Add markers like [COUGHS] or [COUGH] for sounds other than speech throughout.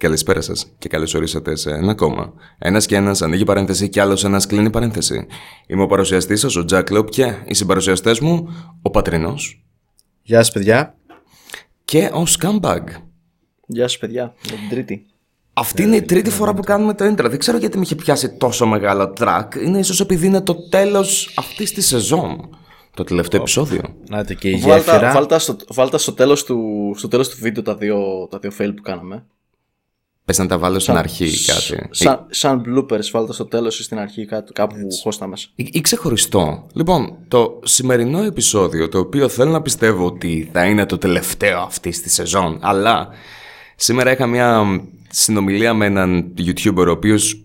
Καλησπέρα σας και καλώς ορίσατε σε ένα ακόμα. Ένας και ένας ανοίγει παρένθεση και άλλος ένας κλείνει παρένθεση. Είμαι ο παρουσιαστής σας, ο Τζακ Λόπ και οι συμπαρουσιαστές μου, ο Πατρινός Γεια σας, παιδιά. και ο Scumbag. Γεια σας, παιδιά. Για την Τρίτη. Αυτή είναι η τρίτη φορά που κάνουμε το intro. Δεν ξέρω γιατί με είχε πιάσει τόσο μεγάλο track. Είναι ίσως επειδή είναι το τέλος αυτής της σεζόν. Το τελευταίο επεισόδιο. Να είστε και η Βάλτα, γέφυρα. βάλτα στο, βάλτα στο τέλος του, στο τέλος του βίντεο τα δύο, τα δύο fail που κάναμε. Πες να τα βάλω στην αρχή κάτι. Σαν, σαν bloopers, βάλτα στο τέλος ή στην αρχή κάπου, κάπου που χώστα μέσα. Ή, ή ξεχωριστό. Λοιπόν, το σημερινό επεισόδιο, το οποίο θέλω να πιστεύω ότι θα είναι το τελευταίο αυτής της σεζόν, αλλά σήμερα είχα μια συνομιλία με έναν YouTuber ο οποίος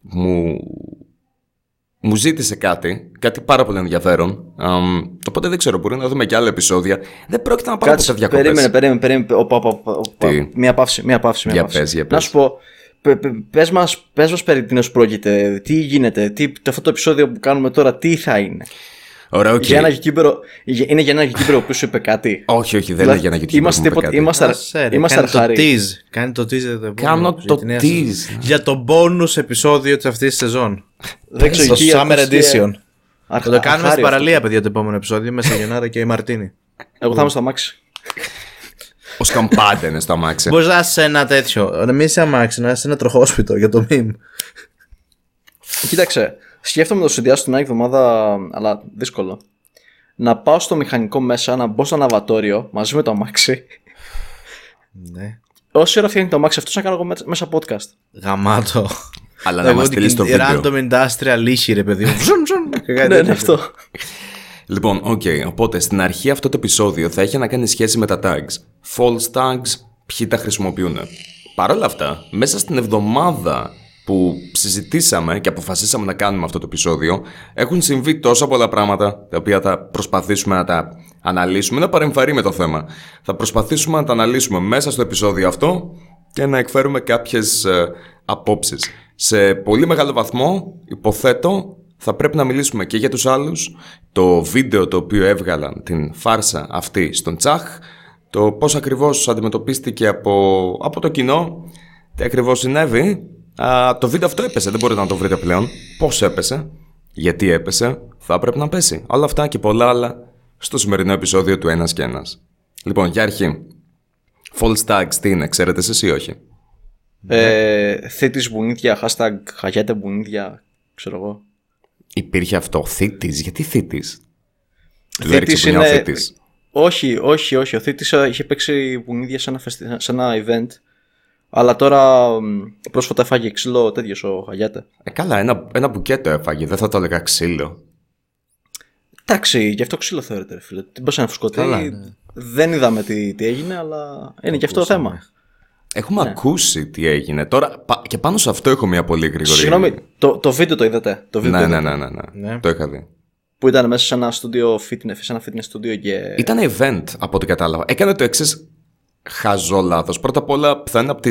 μου, μου ζήτησε κάτι, κάτι πάρα πολύ ενδιαφέρον. Αμ, οπότε δεν ξέρω, μπορεί να δούμε και άλλα επεισόδια. Δεν πρόκειται να πάω ποτέ διακοπές. περίμενε, περίμενε, περίμενε. Οπα, οπα, οπα, οπα. Τι; Μία παύση, μία παύση. Μία Για παύση. πες, για Να πες. σου πω, πε, πε, πες, μας, πες μας περί τίνος πρόκειται, τι γίνεται, τι, αυτό το επεισόδιο που κάνουμε τώρα, τι θα είναι; Ωραία, οκ. Για ένα YouTuber, για- είναι για ένα YouTuber που σου είπε κάτι. Όχι, όχι, δεν Δηλαδή, είναι για ένα YouTuber. Είμαστε, που μου είπε τίποτα- κάτι. είμαστε, Άσε, ρε, είμαστε κάνει το αρχάρι. tease. Κάνει το tease για το επόμενο, Κάνω για το τη νέα tease. σεζόν. Για το bonus επεισόδιο της αυτής της σεζόν. Δεν ξέρω, Το εκεί Summer ακούστηκε Edition. αρχ- Θα το κάνουμε στην αρχάριο παραλία, παιδιά, το επόμενο επεισόδιο με Σαγιονάρα και η Μαρτίνη. αυτό. Εγώ θα είμαι στο αμάξι. Ο Σκαμπάντε είναι στο αμάξι. Μπορείς να είσαι ένα τέτοιο. Να μην είσαι αμάξι, να είσαι ένα τροχόσπιτο για το meme. Κοίταξε, σκέφτομαι να το συνδυάσω την άλλη εβδομάδα, αλλά δύσκολο. Να πάω στο μηχανικό μέσα, να μπω στο αναβατόριο μαζί με το αμάξι. Ναι. Όση ώρα φτιάχνει το αμάξι αυτό, να κάνω εγώ μέσα- μέσα podcast. Γαμάτο. Αλλά να μας στείλεις το βίντεο. Random industrial λύση, ρε παιδί μου. [LAUGHS] Ζουν, ζουν. Και κάτι ναι, ναι, τέτοιο. αυτό. Λοιπόν, οκ. Οπότε στην αρχή αυτό το επεισόδιο θα έχει να κάνει σχέση με τα tags. False tags, ποιοι τα χρησιμοποιούν. Παρ' όλα αυτά, μέσα στην εβδομάδα που συζητήσαμε και αποφασίσαμε να κάνουμε αυτό το επεισόδιο, έχουν συμβεί τόσα πολλά πράγματα τα οποία θα προσπαθήσουμε να τα αναλύσουμε. Να παρεμφερή με το θέμα. Θα προσπαθήσουμε να τα αναλύσουμε μέσα στο επεισόδιο αυτό και να εκφέρουμε κάποιες ε, απόψεις. Σε πολύ μεγάλο βαθμό, υποθέτω, θα πρέπει να μιλήσουμε και για τους άλλους, το βίντεο το οποίο έβγαλαν την φάρσα αυτή στον Τσάχ, το πώς ακριβώς αντιμετωπίστηκε από, από το κοινό, τι ακριβώς συνέβη. Α, το βίντεο αυτό έπεσε, δεν μπορείτε να το βρείτε πλέον. Πώς έπεσε, γιατί έπεσε, θα πρέπει να πέσει. Όλα αυτά και πολλά άλλα στο σημερινό επεισόδιο του Ένας και Ένας. Λοιπόν, για αρχή, false tags τι είναι, ξέρετε εσείς ή όχι; Ε, θέτης μπουνίδια, hashtag χαγιάτε μπουνίδια, ξέρω εγώ. Υπήρχε αυτό, θήτης, γιατί θήτης; Θήτης Λέξη που είναι ο είναι- θήτης. Όχι, όχι, όχι. Ο Θήτης ε, είχε παίξει μπουνίδια σε ένα, φεστι- σε ένα event. Αλλά τώρα μ, πρόσφατα έφαγε ξύλο τέτοιος ο Χαγιάτε. Ε, καλά, ένα, ένα μπουκέτο έφαγε, δεν θα το έλεγα ξύλο. Εντάξει, γι' αυτό ξύλο θεωρείται, ρε φίλε. Τι μπορούσε να φουσκωτεί. Καλά, ναι. Δεν είδαμε τι, τι έγινε, αλλά είναι και αυτό το θέμα. Έχουμε ακούσει τι έγινε. Τώρα, πα- και πάνω σε αυτό έχω μια πολύ γρήγορη. Συγγνώμη, το, το βίντεο το είδατε; Το βίντεο Ναι, το ναι, είδατε; ναι, ναι, ναι. Ναι. Το είχα δει. Που ήταν μέσα σε ένα studio fitness, σε ένα fitness studio και. Ήταν event από ό,τι κατάλαβα. Έκανε το εξής χαζό λάθος. Πρώτα απ' όλα, θα είναι από τι.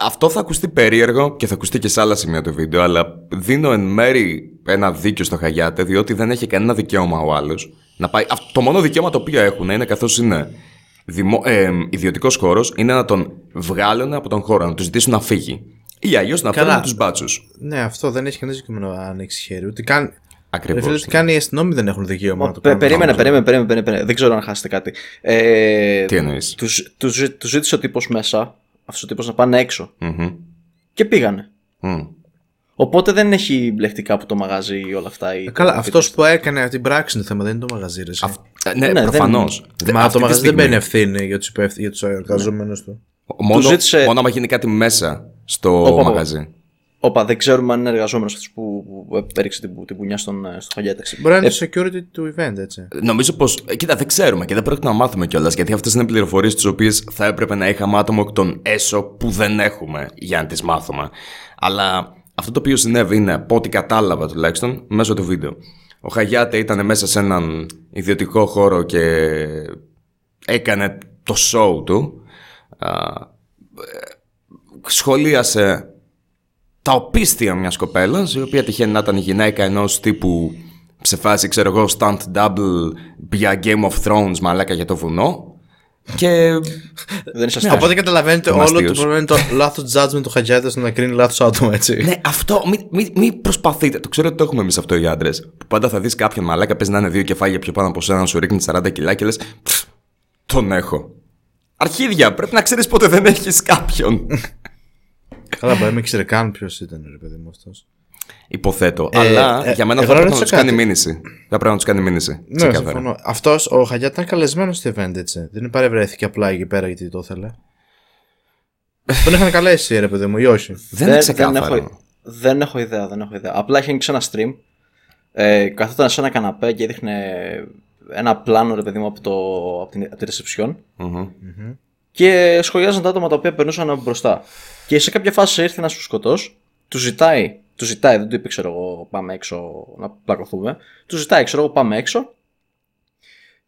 αυτό θα ακουστεί περίεργο και θα ακουστεί και σε άλλα σημεία του βίντεο, αλλά δίνω εν μέρη ένα δίκιο στο Χαγιάτε, διότι δεν έχει κανένα δικαίωμα ο άλλος να πάει. αυ- Το μόνο δικαίωμα το οποίο έχουν είναι καθώς είναι δημο... ε, ιδιωτικός χώρος, είναι να τον βγάλουν από τον χώρο, να τους ζητήσουν να φύγει. Ή αλλιώς να Καλά. φέρουν τους μπάτσους. Ναι, αυτό δεν έχει κανένα δικαίωμα να ανοίξει χέρι. Ούτε καν. Ακριβώς. Ρε φίλε, ούτε καν οι αστυνόμοι δεν έχουν δικαίωμα να το Πε- κάνουν. περίμενε, περίμενε, περίμενε, περίμενε, περίμενε. Δεν ξέρω αν χάσετε κάτι. Ε, Τι εννοείς; τους, τους, ζη- τους ζήτησε ο τύπος μέσα, αυτός ο τύπος να πάνε έξω. Και πήγανε. Οπότε δεν έχει μπλεχτικά από το μαγαζί ή όλα αυτά. Ή Ε, Καλά, αυτός που έκανε αυτή την πράξη είναι το θέμα, δεν είναι το μαγαζί. Ρε, εσύ. Ναι, Ναι, προφανώς. Μα το μαγαζί δεν παίρνει ευθύνη για τους για τους εργαζόμενους του. Μόνο, Του ζήτησε- μόνο άμα γίνει κάτι μέσα στο Όπα, όπα. μαγαζί. Όπα, δεν ξέρουμε αν είναι εργαζόμενος αυτός που, που έριξε την, που- την πουνιά στον, ε, στο Χαγιάτε. Μπορεί να είναι το security του event, έτσι. Νομίζω πως. Κοίτα, δεν ξέρουμε και δεν πρόκειται να μάθουμε κιόλας. Γιατί αυτές είναι πληροφορίες τις οποίες θα έπρεπε να είχαμε άτομο εκ των έσω που δεν έχουμε για να τις μάθουμε. Αλλά αυτό το οποίο συνέβη είναι, από ό,τι κατάλαβα τουλάχιστον, μέσω του βίντεο. Ο Χαγιάτε ήταν μέσα σε έναν ιδιωτικό χώρο και έκανε το show του. Α, ε, σχολίασε τα οπίστια μιας κοπέλας, η οποία τυχαίνει να ήταν η γυναίκα ενός τύπου σε φάση, ξέρω εγώ, stunt double για Game of Thrones, μαλάκα για το βουνό. Και. Δεν είσαι Ναι, αστείο. οπότε καταλαβαίνετε όλο αστείος. το πρόβλημα είναι το λάθος judgment του Χατζιάτε στο να κρίνει λάθος άτομο, έτσι. ναι, αυτό. Μην μη, μη προσπαθείτε. Το ξέρω ότι το έχουμε εμείς αυτό οι άντρες. Που πάντα θα δεις κάποιον μαλάκα, παίζει να είναι δύο κεφάλια πιο πάνω από σένα, να σου ρίχνει 40 κιλά και λες. Τον έχω. Αρχίδια, πρέπει να ξέρεις πότε δεν έχεις κάποιον. Καλά, μπορεί να μην ξέρει καν ποιος ήταν, ρε παιδί μου αυτός. Υποθέτω. Ε, αλλά ε, για μένα εγώ θα να πρέπει να ρωτήσω τους κάνει κάτι. μήνυση. Θα πρέπει να τους κάνει μήνυση. Ναι, Ξεκάθαρα. συμφωνώ. Αυτός ο Χαγιάτ ήταν καλεσμένος στο event, έτσι. Δεν παρευρέθηκε απλά εκεί πέρα γιατί το ήθελε. Τον είχαν καλέσει, ρε παιδί μου, ή όχι. Δεν είναι δεν, ξεκάθαρο. έχω, δεν έχω ιδέα, δεν έχω ιδέα. Απλά είχε ανοίξει ένα stream. Ε, καθόταν σε ένα καναπέ και έδειχνε ένα πλάνο, ρε παιδί μου, από, το, από, την, από τη reception. Μμμ. Και σχολιάζαν τα άτομα τα οποία περνούσαν από μπροστά. Και σε κάποια φάση ήρθε ένας φουσκωτό, του ζητάει, του ζητάει, δεν του είπε, ξέρω εγώ, πάμε έξω να πλακωθούμε. Του ζητάει, ξέρω εγώ, πάμε έξω.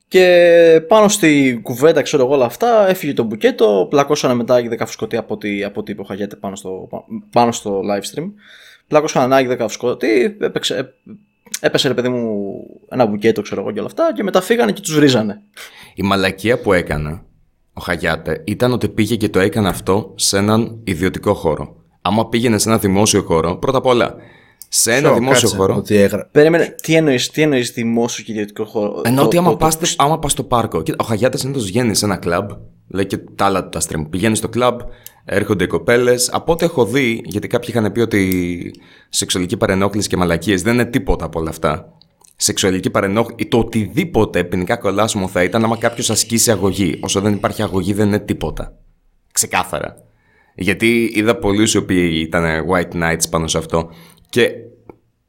Και πάνω στη κουβέντα, ξέρω εγώ, όλα αυτά, έφυγε το μπουκέτο. Πλακώσανε μετά οι 10 φουσκωτοί από ό,τι, από ό,τι είπε ο Χαγιάτε πάνω στο, πάνω στο live stream. Πλάκωσαν ένα άγιο 10 φουσκωτοί, έπαιξε, έ- έπεσε ρε παιδί μου ένα μπουκέτο, ξέρω εγώ και όλα αυτά. Και μετά φύγανε και τους ρίζανε. Η μαλακία που έκανε ο Χαγιάτε ήταν ότι πήγε και το έκανε αυτό σε έναν ιδιωτικό χώρο. Άμα πήγαινε σε ένα δημόσιο χώρο, πρώτα απ' όλα, σε ένα Σω, δημόσιο κάτσε, χώρο. Ότι έγρα... Περίμενε, τι εννοείς τι εννοείς δημόσιο και ιδιωτικό χώρο; Ενώ Το- ότι άμα το- πας, το- άμα πας στο πάρκο. Κοίτα, ο Χαγιάτες συνήθως βγαίνει σε ένα κλαμπ, λέει και τα άλλα του τα stream. Πηγαίνει στο κλαμπ, έρχονται οι κοπέλες. Από ό,τι έχω δει, γιατί κάποιοι είχαν πει ότι σεξουαλική παρενόχληση και μαλακίες δεν είναι τίποτα από όλα αυτά. Σεξουαλική παρενόχληση, το οτιδήποτε ποινικά κολάσιμο θα ήταν άμα κάποιος ασκήσει αγωγή. Όσο δεν υπάρχει αγωγή, δεν είναι τίποτα. Ξεκάθαρα. Γιατί είδα πολλού οι οποίοι ήταν white knights πάνω σε αυτό. Και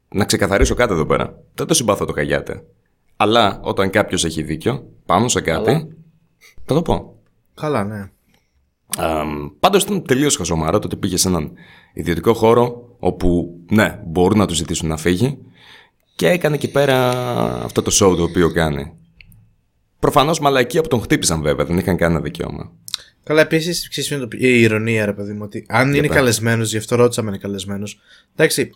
να ξεκαθαρίσω κάτι εδώ πέρα. Δεν το συμπαθώ το Χαγιάτε. Αλλά όταν κάποιος έχει δίκιο πάνω σε κάτι. Θα το πω. Καλά, ναι. Πάντως ήταν τελείως χαζομάρα το ότι πήγε σε έναν ιδιωτικό χώρο όπου ναι, μπορούν να τους ζητήσουν να φύγει και έκανε εκεί πέρα αυτό το show το οποίο κάνει. Προφανώς μαλακία που τον χτύπησαν βέβαια, δεν είχαν κανένα δικαίωμα. Καλά, επίσης, ξέρεις είναι το- η ηρωνία, ρε παιδί μου, ότι αν είναι πες. καλεσμένος, γι' αυτό ρώτησα αν είναι καλεσμένος. Εντάξει,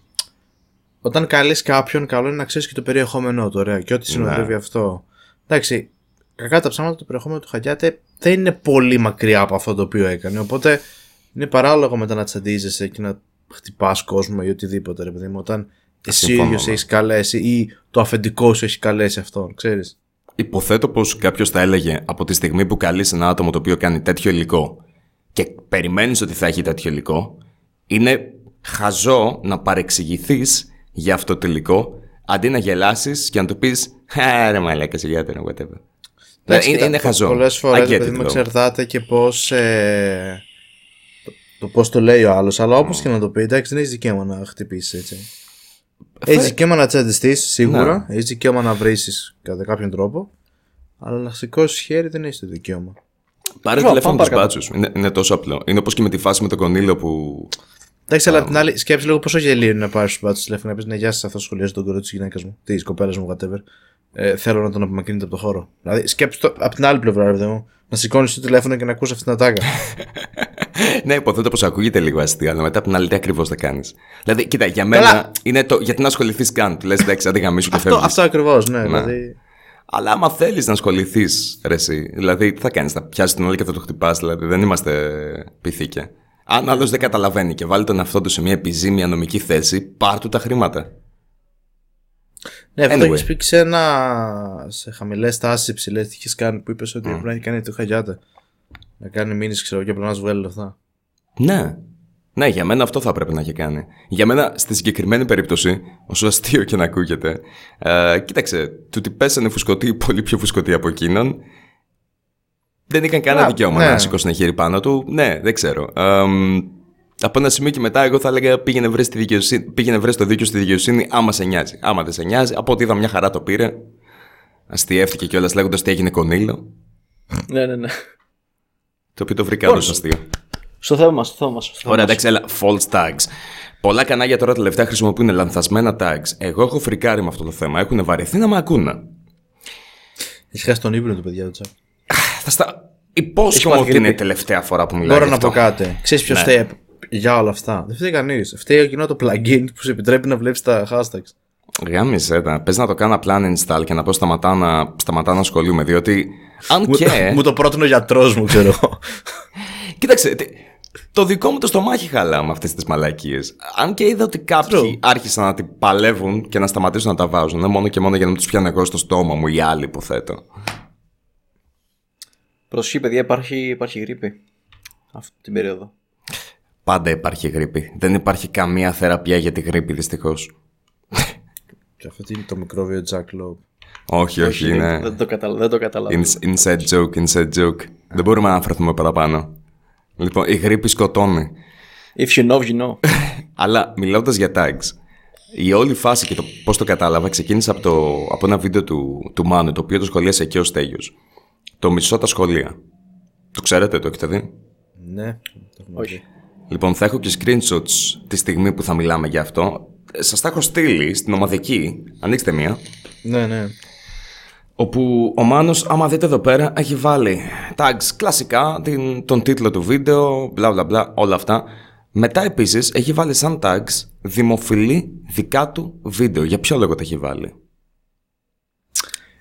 όταν καλείς κάποιον, καλό είναι να ξέρεις και το περιεχόμενό του, ωραία, και ό,τι συνοδεύει Ναι. αυτό. Εντάξει, κακά τα ψάματα, το περιεχόμενο του Χαγιάτε δεν είναι πολύ μακριά από αυτό το οποίο έκανε. Οπότε είναι παράλογο μετά να τσαντίζεσαι και να χτυπάς κόσμο ή οτιδήποτε, ρε παιδί μου, όταν εσύ ο Συμφωνώ, ίδιος ναι. έχεις καλέσει ή το αφεντικό σου έχει καλέσει αυτόν, ξέρεις; Υποθέτω πως κάποιος θα έλεγε από τη στιγμή που καλείς ένα άτομο το οποίο κάνει τέτοιο υλικό και περιμένεις ότι θα έχει τέτοιο υλικό, είναι χαζό να παρεξηγηθείς για αυτό το υλικό αντί να γελάσεις και να του πεις Ρε μαλάκα, σε γιάτερα, whatever. Εντάξει, είναι, κοίτα, είναι πο- χαζό. Πολλές I φορές, get παιδί it, μου, though. εξαρτάται και πώς... Ε, το, το πώς το λέει ο άλλος, αλλά όπως και να το πει, εντάξει, δεν έχεις δικαίωμα να χτυπήσεις έτσι. Έχεις δικαίωμα να τσαντιστείς, σίγουρα. Έχεις δικαίωμα να βρήσεις κατά κάποιον τρόπο. Αλλά να σηκώσεις χέρι δεν έχεις το δικαίωμα. Πάρε Πάμε τηλέφωνο τους παρακάτω. μπάτσους. Είναι, είναι τόσο απλό. Είναι όπως και με τη φάση με τον Κονίλο που. Εντάξει, αλλά απ' την άλλη, σκέψη λίγο πόσο γελίο είναι να πάρεις τους μπάτσους τηλέφωνο να πεις Ναι, γεια σας, αυτό σχολιάζει τον κορό της γυναίκας μου, της κοπέλας μου, whatever. Ε, θέλω να τον απομακρύνετε από το χώρο. Δηλαδή, σκέψη το από την άλλη πλευρά, ρε παιδί μου, να σηκώνεις το τηλέφωνο και να ακούσει αυτή την ατάκα. [LAUGHS] ναι, υποθέτω πως ακούγεται λίγο αστείο, αλλά μετά από την άλλη τι ακριβώς θα κάνεις. Δηλαδή, κοίτα, για μένα Καλά. είναι το γιατί να ασχοληθείς καν. Του λες, εντάξει, άντε γαμίσου και αυτό φεύγει. αυτό ακριβώς, ναι, δηλαδή. Αλλά άμα θέλεις να ασχοληθείς, ρε, εσύ, δηλαδή, τι θα κάνεις, θα πιάσεις τον άλλο και θα το χτυπάς, δηλαδή, δεν είμαστε πυθίκια. Αν άλλος δεν καταλαβαίνει και βάλει τον εαυτό του σε μια επιζήμια νομική θέση, πάρ του τα χρήματα. Ναι, αυτό Anyway. έχεις πει και σε ένα. σε χαμηλές τάσεις, υψηλές. Τι είχες κάνει που είπες ότι πρέπει να έχει κάνει το χαγιάτε. Να κάνει μήνυση, ξέρω και πρέπει να σου βγάλει λεφτά. Ναι. Ναι, για μένα αυτό θα πρέπει να έχει κάνει. Για μένα, στη συγκεκριμένη περίπτωση, όσο αστείο και να ακούγεται, ε, κοίταξε, του ότι πέσανε φουσκωτοί πολύ πιο φουσκωτοί από εκείνον, δεν είχαν κανένα Α, δικαίωμα ναι. να σηκώσουν ένα χέρι πάνω του. Ναι, δεν ξέρω. Ε, από ένα σημείο και μετά, εγώ θα έλεγα πήγαινε βρες, στη δικαιοσύνη, πήγαινε βρες το δίκιο στη δικαιοσύνη, άμα σε νοιάζει. Άμα δεν σε νοιάζει, από ό,τι είδα μια χαρά το πήρε. Αστιεύτηκε κιόλας λέγοντας ότι έγινε κονίλο. Ναι, ναι, ναι. Το οποίο το βρήκα όντω αστείο. Στο θέμας μα, στο θέμας μα. Ωραία, εντάξει, έλα. False tags. Πολλά κανάλια τώρα τελευταία χρησιμοποιούν λανθασμένα tags. Εγώ έχω φρικάρει με αυτό το θέμα. Έχουν βαρεθεί να με ακούνε. Έχεις χάσει τον ύπνο του, παιδιά του τσακ. Θα στα. Υπόσχομαι πάθει ότι είναι η γρήπη. τελευταία φορά που μιλάω. Μπορώ γι' να αυτό. πω κάτι. Ξέρεις ποιος Ναι. Φταίει για όλα αυτά. Δεν φταίει κανείς. Φταίει εκείνο το plugin που σου επιτρέπει να βλέπεις τα hashtags. Γάμισε τα. Πες να το κάνω απλά uninstall και να πω σταματά να, σταματά να ασχολούμαι. Διότι Αν Μου, και. [LAUGHS] μου το πρότεινε ο γιατρός μου, ξέρω εγώ. [LAUGHS] Κοίταξε, τι- το δικό μου το στομάχι χαλά με αυτές τις μαλακίες. Αν και είδα ότι κάποιοι άρχισαν να την παλεύουν και να σταματήσουν να τα βάζουν, ε, μόνο και μόνο για να μην τους πιάνω εγώ στο στόμα μου ή άλλοι, υποθέτω. Προσοχή, παιδιά, υπάρχει, υπάρχει γρήπη. Αυτή την περίοδο. Πάντα υπάρχει γρήπη. Δεν υπάρχει καμία θεραπεία για τη γρήπη, δυστυχώς. Και αυτό τι είναι το μικρόβιο Jack Loeb. Όχι, όχι, είναι. Δεν το, καταλα... δεν το καταλαβαίνω. ins- Inside joke, inside joke. Δεν μπορούμε να αναφερθούμε παραπάνω. Λοιπόν, η γρήπη σκοτώνει. If you know, you know. [LAUGHS] Αλλά μιλώντας για tags, η όλη φάση και το πώς το κατάλαβα ξεκίνησε από, το, από ένα βίντεο του, του Μάνου, το οποίο το σχολίασε και ο Στέγιος. Το μισό τα σχολεία. Το ξέρετε, το έχετε δει; Ναι, το έχουμε Όχι. δει. Λοιπόν, θα έχω και screenshots τη στιγμή που θα μιλάμε για αυτό. Σας τα έχω στείλει στην ομαδική. Ανοίξτε μία. Ναι, ναι. Όπου ο Μάνος, άμα δείτε εδώ πέρα, έχει βάλει tags κλασικά, την, τον τίτλο του βίντεο, μπλα μπλα μπλα, όλα αυτά. Μετά επίσης έχει βάλει σαν tags δημοφιλή δικά του βίντεο. Για ποιο λόγο τα έχει βάλει; Για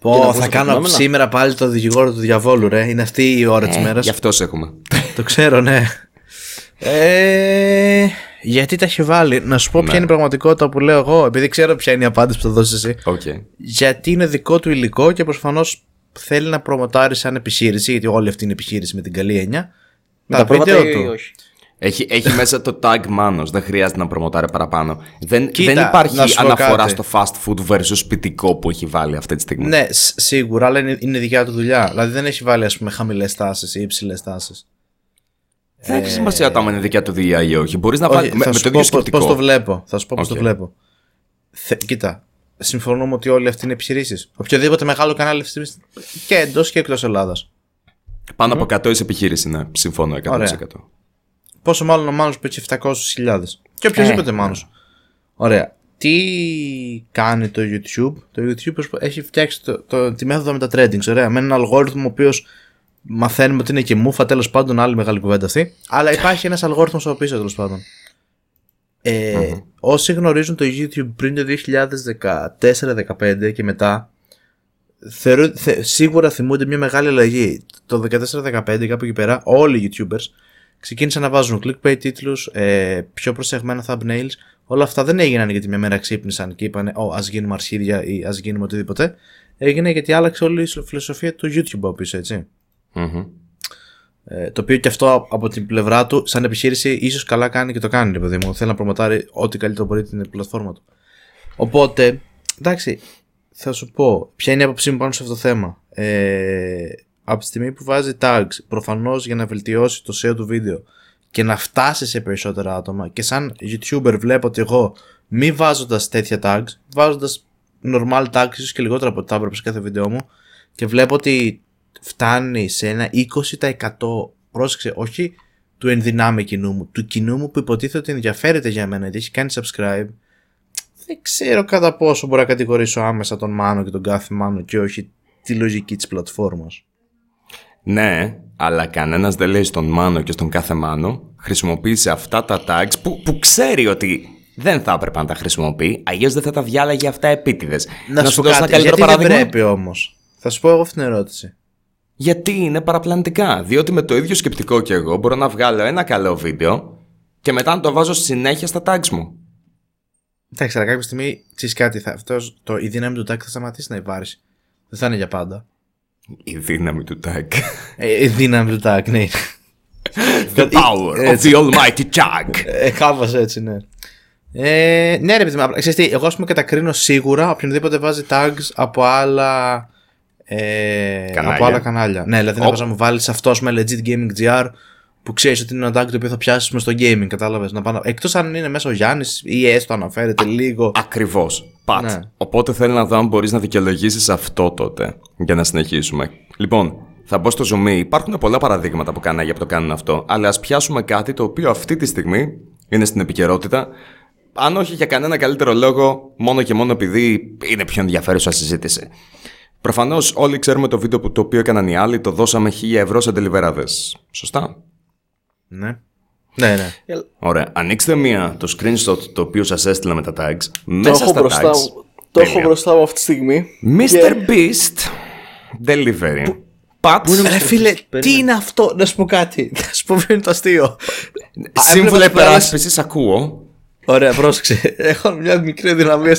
να Πω, ακούσω θα τα κάνω φαινόμενα. σήμερα πάλι το δικηγόρο του διαβόλου, ρε. Είναι αυτή η ώρα της μέρας. Γι' αυτός σε έχουμε. Το ξέρω, ναι. Ε, γιατί τα έχει βάλει; Να σου πω ποια είναι η πραγματικότητα που λέω εγώ, επειδή ξέρω ποια είναι η απάντηση που θα δώσεις εσύ. Οκ. Γιατί είναι δικό του υλικό και προφανώς θέλει να προμοτάρει σαν επιχείρηση, γιατί όλη αυτή είναι επιχείρηση με την καλή έννοια. Με Τα πρόβατα βίντεο ή του. όχι; Έχει, έχει [LAUGHS] μέσα το tag Μάνος, δεν χρειάζεται να προμοτάρει παραπάνω. Δεν, Κοίτα, δεν υπάρχει να σου πω αναφορά κάτι. στο fast food versus σπιτικό που έχει βάλει αυτή τη στιγμή. Ναι, σ- σίγουρα, αλλά είναι, είναι δικιά του δουλειά. Δηλαδή δεν έχει βάλει, ας πούμε, χαμηλές τάσεις ή υψηλές τάσεις. Δεν έχει σημασία το άμα είναι δικιά του δουλειά ή όχι. Μπορείς να βάλεις με, με το ίδιο σκεπτικό. Πώς το βλέπω. Θα σου πω πώς Οκ. το βλέπω. Θε, κοίτα, συμφωνούμε ότι όλοι αυτοί είναι επιχειρήσεις. Οποιοδήποτε μεγάλο κανάλι αυτής τη στιγμή και εντός και εκτός Ελλάδας. Πάνω από 100 είσαι επιχείρηση, ναι. Συμφωνώ 100%. Ωραία. Πόσο μάλλον ο Μάνος που έχει 700.000. Και οποιοδήποτε Ε, Μάνος. Ωραία. Τι κάνει το YouTube; Το YouTube προσπα- έχει φτιάξει το, το, τη μέθοδο με τα trendings. Ωραία. Με έναν αλγόριθμο ο οποίος μαθαίνουμε ότι είναι και μούφα τέλος πάντων. Άλλη μεγάλη κουβέντα αυτή. Αλλά υπάρχει ένας αλγόριθμος από πίσω τέλος πάντων. Ε, Όσοι γνωρίζουν το YouTube πριν το 2014-2015 και μετά, θεωρώ, θε, σίγουρα θυμούνται μια μεγάλη αλλαγή. Το 14-15 κάπου εκεί πέρα, όλοι οι YouTubers ξεκίνησαν να βάζουν clickbait τίτλους, ε, πιο προσεγμένα thumbnails. Όλα αυτά δεν έγιναν γιατί μια μέρα ξύπνησαν και είπαν «Ω, ας γίνουμε αρχίδια» ή «Ας γίνουμε οτιδήποτε». Έγινε γιατί άλλαξε όλη η φιλοσοφία του YouTube από πίσω, έτσι. Μμμ. Ε, το οποίο και αυτό από την πλευρά του, σαν επιχείρηση, ίσως καλά κάνει και το κάνει, ρε παιδί μου. Θέλει να προμοτάρει ό,τι καλύτερο μπορεί την πλατφόρμα του. Οπότε, εντάξει, θα σου πω ποια είναι η άποψή μου πάνω σε αυτό το θέμα. Ε, από τη στιγμή που βάζει tags, προφανώς για να βελτιώσει το SEO του βίντεο και να φτάσει σε περισσότερα άτομα, και σαν YouTuber βλέπω ότι εγώ μη βάζοντας τέτοια tags, βάζοντας normal tags, ίσως και λιγότερα από ό,τι θα έπρεπε σε κάθε βίντεο μου, και βλέπω ότι φτάνει σε ένα 20% πρόσεξε, όχι του ενδυνάμει κοινού μου, του κοινού μου που υποτίθεται ότι ενδιαφέρεται για μένα, γιατί έχει κάνει subscribe. Δεν ξέρω κατά πόσο μπορώ να κατηγορήσω άμεσα τον Μάνο και τον κάθε Μάνο και όχι τη λογική της πλατφόρμας. Ναι, αλλά κανένας δεν λέει στον Μάνο και στον κάθε Μάνο χρησιμοποίησε αυτά τα tags που, που ξέρει ότι δεν θα έπρεπε να τα χρησιμοποιεί, αλλιώς δεν θα τα διάλεγε αυτά επίτηδες. Να, σου πω κάτι, γιατί δεν πρέπει όμως; Θα σου πω εγώ αυτή την ερώτηση. Γιατί είναι παραπλανητικά. Διότι με το ίδιο σκεπτικό και εγώ μπορώ να βγάλω ένα καλό βίντεο και μετά να το βάζω συνέχεια στα tags μου. Εντάξει, αλλά κάποια στιγμή ξέρεις κάτι, θα, αυτός, το, η δύναμη του tag θα σταματήσει να υπάρχει. Δεν θα είναι για πάντα. Η δύναμη του tag. Ε, η δύναμη του tag, ναι. [LAUGHS] The power of Έτσι. the almighty tag. Ε, κάπως έτσι, ναι. Ε, ναι, ρε παιδί μου, απλά, ξέρεις τι, εγώ ας πούμε κατακρίνω σίγουρα οποιονδήποτε βάζει tags από άλλα. Ε, Κανάλια. από άλλα κανάλια. Ναι, δηλαδή να Οπ. πας να μου βάλεις αυτό με legit gaming GR που ξέρεις ότι είναι ένα tag το οποίο θα πιάσεις στο gaming, κατάλαβες. Εκτός αν είναι μέσα ο Γιάννης ή έστω αναφέρεται λίγο. Ακριβώς. Πατ. Ναι. Οπότε θέλω να δω αν μπορείς να δικαιολογήσεις αυτό τότε για να συνεχίσουμε. Λοιπόν, θα μπω στο zoom. Υπάρχουν πολλά παραδείγματα από κανάλια που το κάνουν αυτό, αλλά ας πιάσουμε κάτι το οποίο αυτή τη στιγμή είναι στην επικαιρότητα. Αν όχι για κανένα καλύτερο λόγο, μόνο και μόνο επειδή είναι πιο ενδιαφέρουσα συζήτηση. Προφανώς όλοι ξέρουμε το βίντεο που το οποίο έκαναν οι άλλοι, το δώσαμε 1000 ευρώ σε τελιβεράδε. Σωστά; Ναι. Ναι, ναι. Ε, Ωραία. Ανοίξτε μία το screenshot το οποίο σας έστειλα με τα tags. Το Μέσα έχω στα μπροστά tags. μου. Το έχω Τέλεια. μπροστά μου αυτή τη στιγμή. Mr. Και Beast Delivery. Πατ. Ρε φίλε, τι Περίμενε. είναι αυτό, να σου πω κάτι. [LAUGHS] Να σου πω ποιο είναι το αστείο. Σύμβουλα έβλεπα υπεράσπισης, ακούω. Ωραία, πρόσεξε. Έχω μια μικρή δυναμία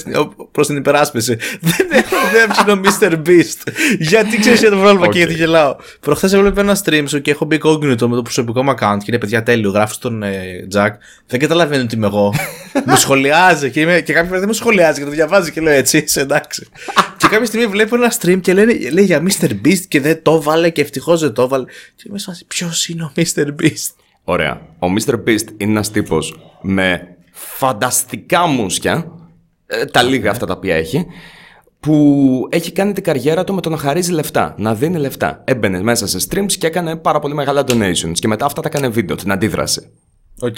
προς την υπεράσπιση. Δεν έχω ιδέα ποιος είναι ο Mr. Beast. γιατί ξέρεις για το πρόβλημα Οκ. και γιατί γελάω. Προχθές έβλεπα ένα stream σου και έχω μπει incognito με το προσωπικό μου account και είναι παιδιά τέλειο. Γράφεις στον ε, Jack. Δεν καταλαβαίνει ότι είμαι εγώ. [LAUGHS] μου σχολιάζει και, είμαι, και κάποια φορά δεν με σχολιάζει και το διαβάζει και λέω έτσι, είσαι εντάξει. και κάποια στιγμή βλέπω ένα stream και λένε, λέει για Mr. Beast και δεν το βάλε και ευτυχώς δεν το βάλε. Και είμαι σε φάση, ποιος είναι ο Mr. Beast; Ωραία. Ο Mr. Beast είναι ένας τύπος με φανταστικά μουσια. ε, τα λίγα αυτά τα οποία έχει. Που έχει κάνει την καριέρα του με το να χαρίζει λεφτά, να δίνει λεφτά. Έμπαινε μέσα σε streams και έκανε πάρα πολύ μεγάλα donations. Και μετά αυτά τα έκανε βίντεο, την αντίδραση. Οκ.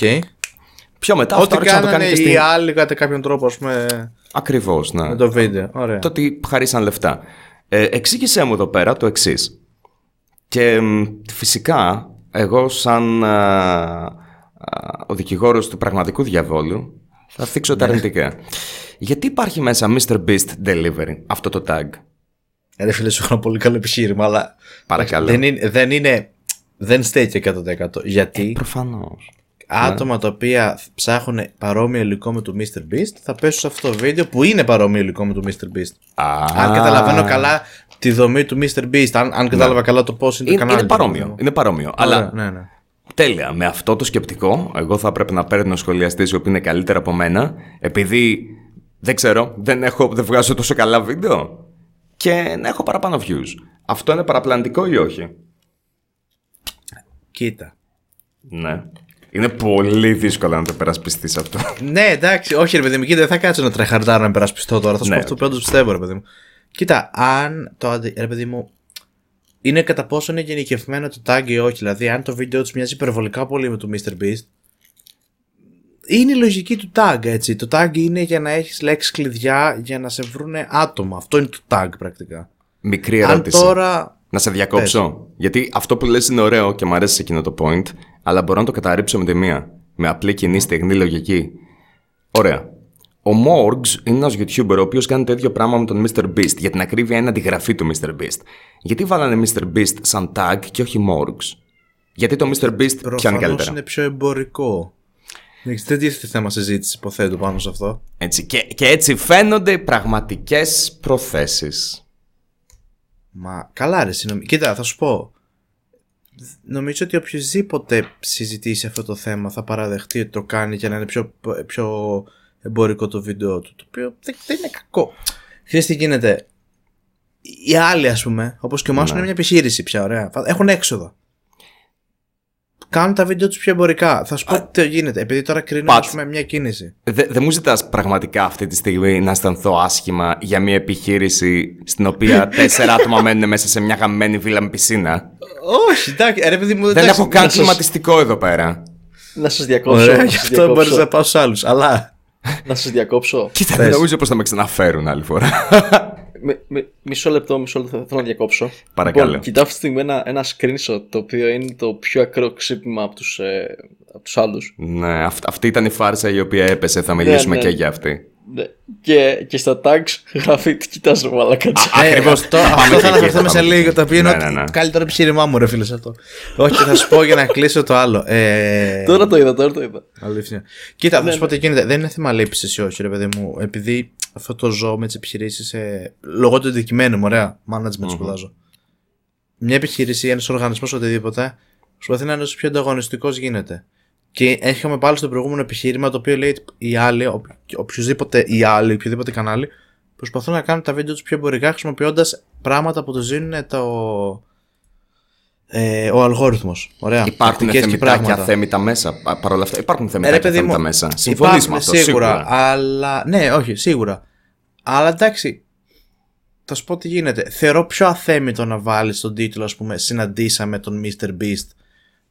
Πιο μετά αυτό Ό,τι άρχισε να το κάνανε κάνει και οι στην. άλλοι κατά κάποιον τρόπο, ας πούμε, Ακριβώς, ναι. με το βίντεο. Ωραία. Το ότι χαρίσαν λεφτά. Ε, εξήγησέ μου εδώ πέρα το εξής. Και μ, φυσικά, εγώ σαν α, α, ο δικηγόρος του πραγματικού διαβόλου, θα θίξω τα αρνητικά. Γιατί υπάρχει μέσα Mr. Beast Delivery, αυτό το tag; Ε, Ρε φίλε, σου έχω ένα πολύ καλό επιχείρημα, αλλά. Παρακαλώ. Δεν είναι. Δεν, είναι, δεν στέκει 100%. Γιατί Προφανώς. άτομα τα οποία ψάχνουν παρόμοιο υλικό με το Mr. Beast θα πέσουν σε αυτό το βίντεο που είναι παρόμοιο υλικό με το Mr. Beast. Α, Αν καταλαβαίνω καλά τη δομή του Mr. Beast, αν, αν κατάλαβα καλά το πώς είναι το είναι, κανάλι. είναι του, παρόμοιο. παιδί μου. Είναι παρόμοιο. Ωραία, Αλλά ναι, ναι. Τέλεια. Με αυτό το σκεπτικό, εγώ θα πρέπει να παίρνω σχολιαστής οι οποίοι είναι καλύτερα από μένα, επειδή δεν ξέρω, δεν, έχω, δεν βγάζω τόσο καλά βίντεο και να έχω παραπάνω views. Αυτό είναι παραπλανητικό ή όχι; Κοίτα. Ναι. Είναι πολύ δύσκολο να το περασπιστείς αυτό. Ναι, εντάξει, όχι ρε παιδί μου, κοίτα, δεν θα κάτσω να τρεχαρτάρω να περασπιστώ τώρα. Θα σου Ναι. πω αυτό που όντω πιστεύω, ρε παιδί μου. Κοίτα, αν το αντι... ρε παιδί μου, είναι κατά πόσο είναι γενικευμένο το tag ή όχι. Δηλαδή, αν το βίντεο τους μοιάζει υπερβολικά πολύ με το Mr. Beast, είναι η λογική του tag, έτσι. Το tag είναι για να έχεις λέξεις κλειδιά για να σε βρούνε άτομα. Αυτό είναι το tag πρακτικά. Μικρή Αν ερώτηση. τώρα. Να σε διακόψω. Γιατί αυτό που λες είναι ωραίο και μου αρέσει εκείνο το point, αλλά μπορώ να το καταρρύψω με τη μία. Με απλή κοινή στεγνή λογική. Ωραία. Ο Morgs είναι ένας YouTuber ο οποίος κάνει το ίδιο πράγμα με τον Mr. Beast. Για την ακρίβεια είναι αντιγραφή του Mr. Beast. Γιατί βάλανε Mr. Beast σαν tag και όχι Morgs; Γιατί το Mr. Beast πιάνει Προφανώς καλύτερα. είναι πιο εμπορικό. Εντάξει, Δεν τίθεται θέμα συζήτηση, υποθέτω πάνω σε αυτό. Έτσι. Και, και έτσι φαίνονται οι πραγματικές προθέσεις. Μα καλά ρε συνομι... Κοίτα θα σου πω Νομίζω ότι οποιοδήποτε συζητήσει αυτό το θέμα θα παραδεχτεί ότι το κάνει για να είναι πιο, πιο εμπορικό το βίντεο του Το οποίο δεν, δεν είναι κακό Ξέρεις τι γίνεται; Οι άλλοι ας πούμε Όπως και ο Μάσον Ναι. είναι μια επιχείρηση πια ωραία Έχουν έξοδα Κάνουν τα βίντεο τους πιο εμπορικά Θα σου πω τι γίνεται Επειδή τώρα κρίνω Πατ. ας πούμε μια κίνηση Δεν δε μου ζητάς πραγματικά αυτή τη στιγμή να αισθανθώ άσχημα για μια επιχείρηση στην οποία [LAUGHS] τέσσερα άτομα μένουν μέσα σε μια γαμμένη βίλα με πισίνα; Όχι εντάξει ρε παιδί μου Δεν εντάξει, έχω καν να σας- κλιματιστικό εδώ πέρα. Να σας διακόψω. Ωραία να γι' σας αυτό διακόψω. μπορείς να πάω στους άλλους Αλλά Να σας διακόψω. Κοίτα, δεν νομίζω πως θα με ξαναφέρουν άλλη φορά. Με- με- μισό λεπτό, μισό λεπτό, θέλω να διακόψω. Παρακαλώ. Λοιπόν, κοιτάω αυτή τη στιγμή ένα, ένα screenshot το οποίο είναι το πιο ακραίο ξύπνημα από τους, ε, από τους άλλους. ναι, αυ- αυτή ήταν η φάρσα η οποία έπεσε. Θα μιλήσουμε ναι. και για αυτή. Ναι. Και, και στα tags γράφει τι κοιτάς ρε μαλάκα Ακριβώς. αυτό, αυτό θα αναφερθούμε σε λίγο. Το οποίο είναι Ναι, ναι, ναι. το καλύτερο επιχείρημά μου, ρε φίλε, σε αυτό. Όχι, θα σου πω για να κλείσω το άλλο. Ε, Τώρα το είδα, τώρα το είδα. Αλήθεια. Κοίτα, θα Ναι, σου πω τι γίνεται. Δεν είναι θέμα λήψης ή όχι, ρε παιδί μου. Επειδή αυτό το ζω με τις επιχειρήσεις. Ε, λόγω του αντικειμένου μου, ωραία. Management σπουδάζω. Μια επιχείρηση, ένας οργανισμός, οτιδήποτε, προσπαθεί να είναι όσο πιο ανταγωνιστικός γίνεται. Και έρχομαι πάλι στο προηγούμενο επιχείρημα το οποίο λέει ότι οι άλλοι, ο, οποιοδήποτε οι άλλοι, οποιοδήποτε κανάλι, προσπαθούν να κάνουν τα βίντεο τους πιο εμπορικά χρησιμοποιώντας πράγματα που του δίνουν το. Ε, ο αλγόριθμος. Ωραία. Υπάρχουν Τακτικές και θεμητά και πράγματα. αθέμητα μέσα. Πα- Παρ' όλα αυτά, υπάρχουν Ε, θεμητά ρε, και παιδί αθέμητα μου, μέσα. Συμφωνείς υπάρχουν με αυτό, σίγουρα, σίγουρα. Αλλά. Ναι, όχι, σίγουρα. Αλλά εντάξει. Θα σου πω τι γίνεται. Θεωρώ πιο αθέμητο να βάλεις τον τίτλο, ας πούμε, Συναντήσαμε τον Mr. Beast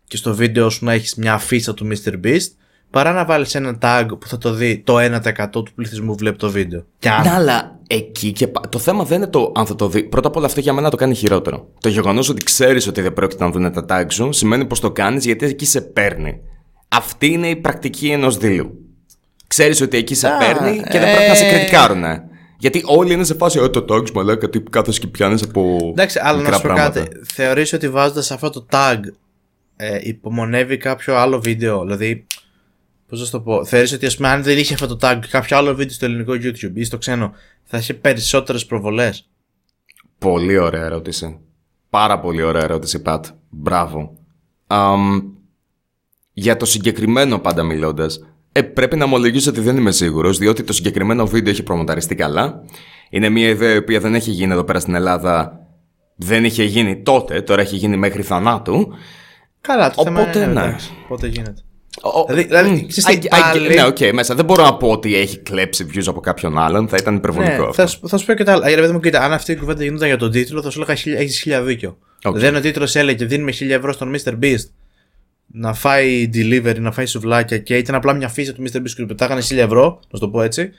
και στο βίντεο σου να έχεις μια αφίσα του Mr. Beast παρά να βάλεις ένα tag που θα το δει το 1% του πληθυσμού που βλέπει το βίντεο. Και αν. Ναι, αλλά εκεί και πα- το θέμα δεν είναι το αν θα το δει. Πρώτα απ' όλα αυτό για μένα το κάνει χειρότερο. Το γεγονός ότι ξέρεις ότι δεν πρόκειται να δουν τα tag σου σημαίνει πως το κάνεις γιατί εκεί σε παίρνει. Αυτή είναι η πρακτική ενός δίλου. Ξέρεις ότι εκεί σε Α, παίρνει και δεν πρέπει να σε ε. κριτικάρουνε. Γιατί όλοι είναι σε φάση, «Ε, το tags μαλάκα, τι κάθεσαι και πιάνεις από. Εντάξει, αλλά να μικρά σου πω πράγματα». κάτι. Θεωρείς ότι βάζοντας αυτό το tag ε, υπομονεύει κάποιο άλλο βίντεο. Δηλαδή, πώς να σου το πω. Θεωρείς ότι ας πούμε, αν δεν είχε αυτό το tag κάποιο άλλο βίντεο στο ελληνικό YouTube ή στο ξένο, θα είχε περισσότερες προβολές. Πολύ ωραία ερώτηση. Πάρα πολύ ωραία ερώτηση, Πατ. Μπράβο. Αμ, για το συγκεκριμένο πάντα μιλώντας, ε, πρέπει να ομολογήσω ότι δεν είμαι σίγουρος, διότι το συγκεκριμένο βίντεο έχει προμοταριστεί καλά. Είναι μια ιδέα η οποία δεν έχει γίνει εδώ πέρα στην Ελλάδα. Δεν είχε γίνει τότε, τώρα έχει γίνει μέχρι θανάτου. Καλά, το θέμα Οπότε, είναι. ναι. εντάξει, Πότε γίνεται. Ο- Δηλαδή, δηλαδή Μμ, ξέρεις τι, I- I- πάλι- Ναι, οκ, μέσα. Δεν μπορώ να πω ότι έχει κλέψει views από κάποιον άλλον, θα ήταν υπερβολικό Ναι, αυτό. θα, σου- θα σου πω και τα άλλα. Ρε παιδί μου, κοίτα, αν αυτή η κουβέντα γινόταν για τον τίτλο, θα σου έλεγα έχεις χίλια δίκιο. Οκ. Δεν ο τίτλος έλεγε δίνουμε χίλια ευρώ στον Mr. Beast να φάει delivery, να φάει σουβλάκια και ήταν απλά μια αφίσα του Mr. Beast και του πετάγανε χίλια ευρώ, να σου το πω έτσι.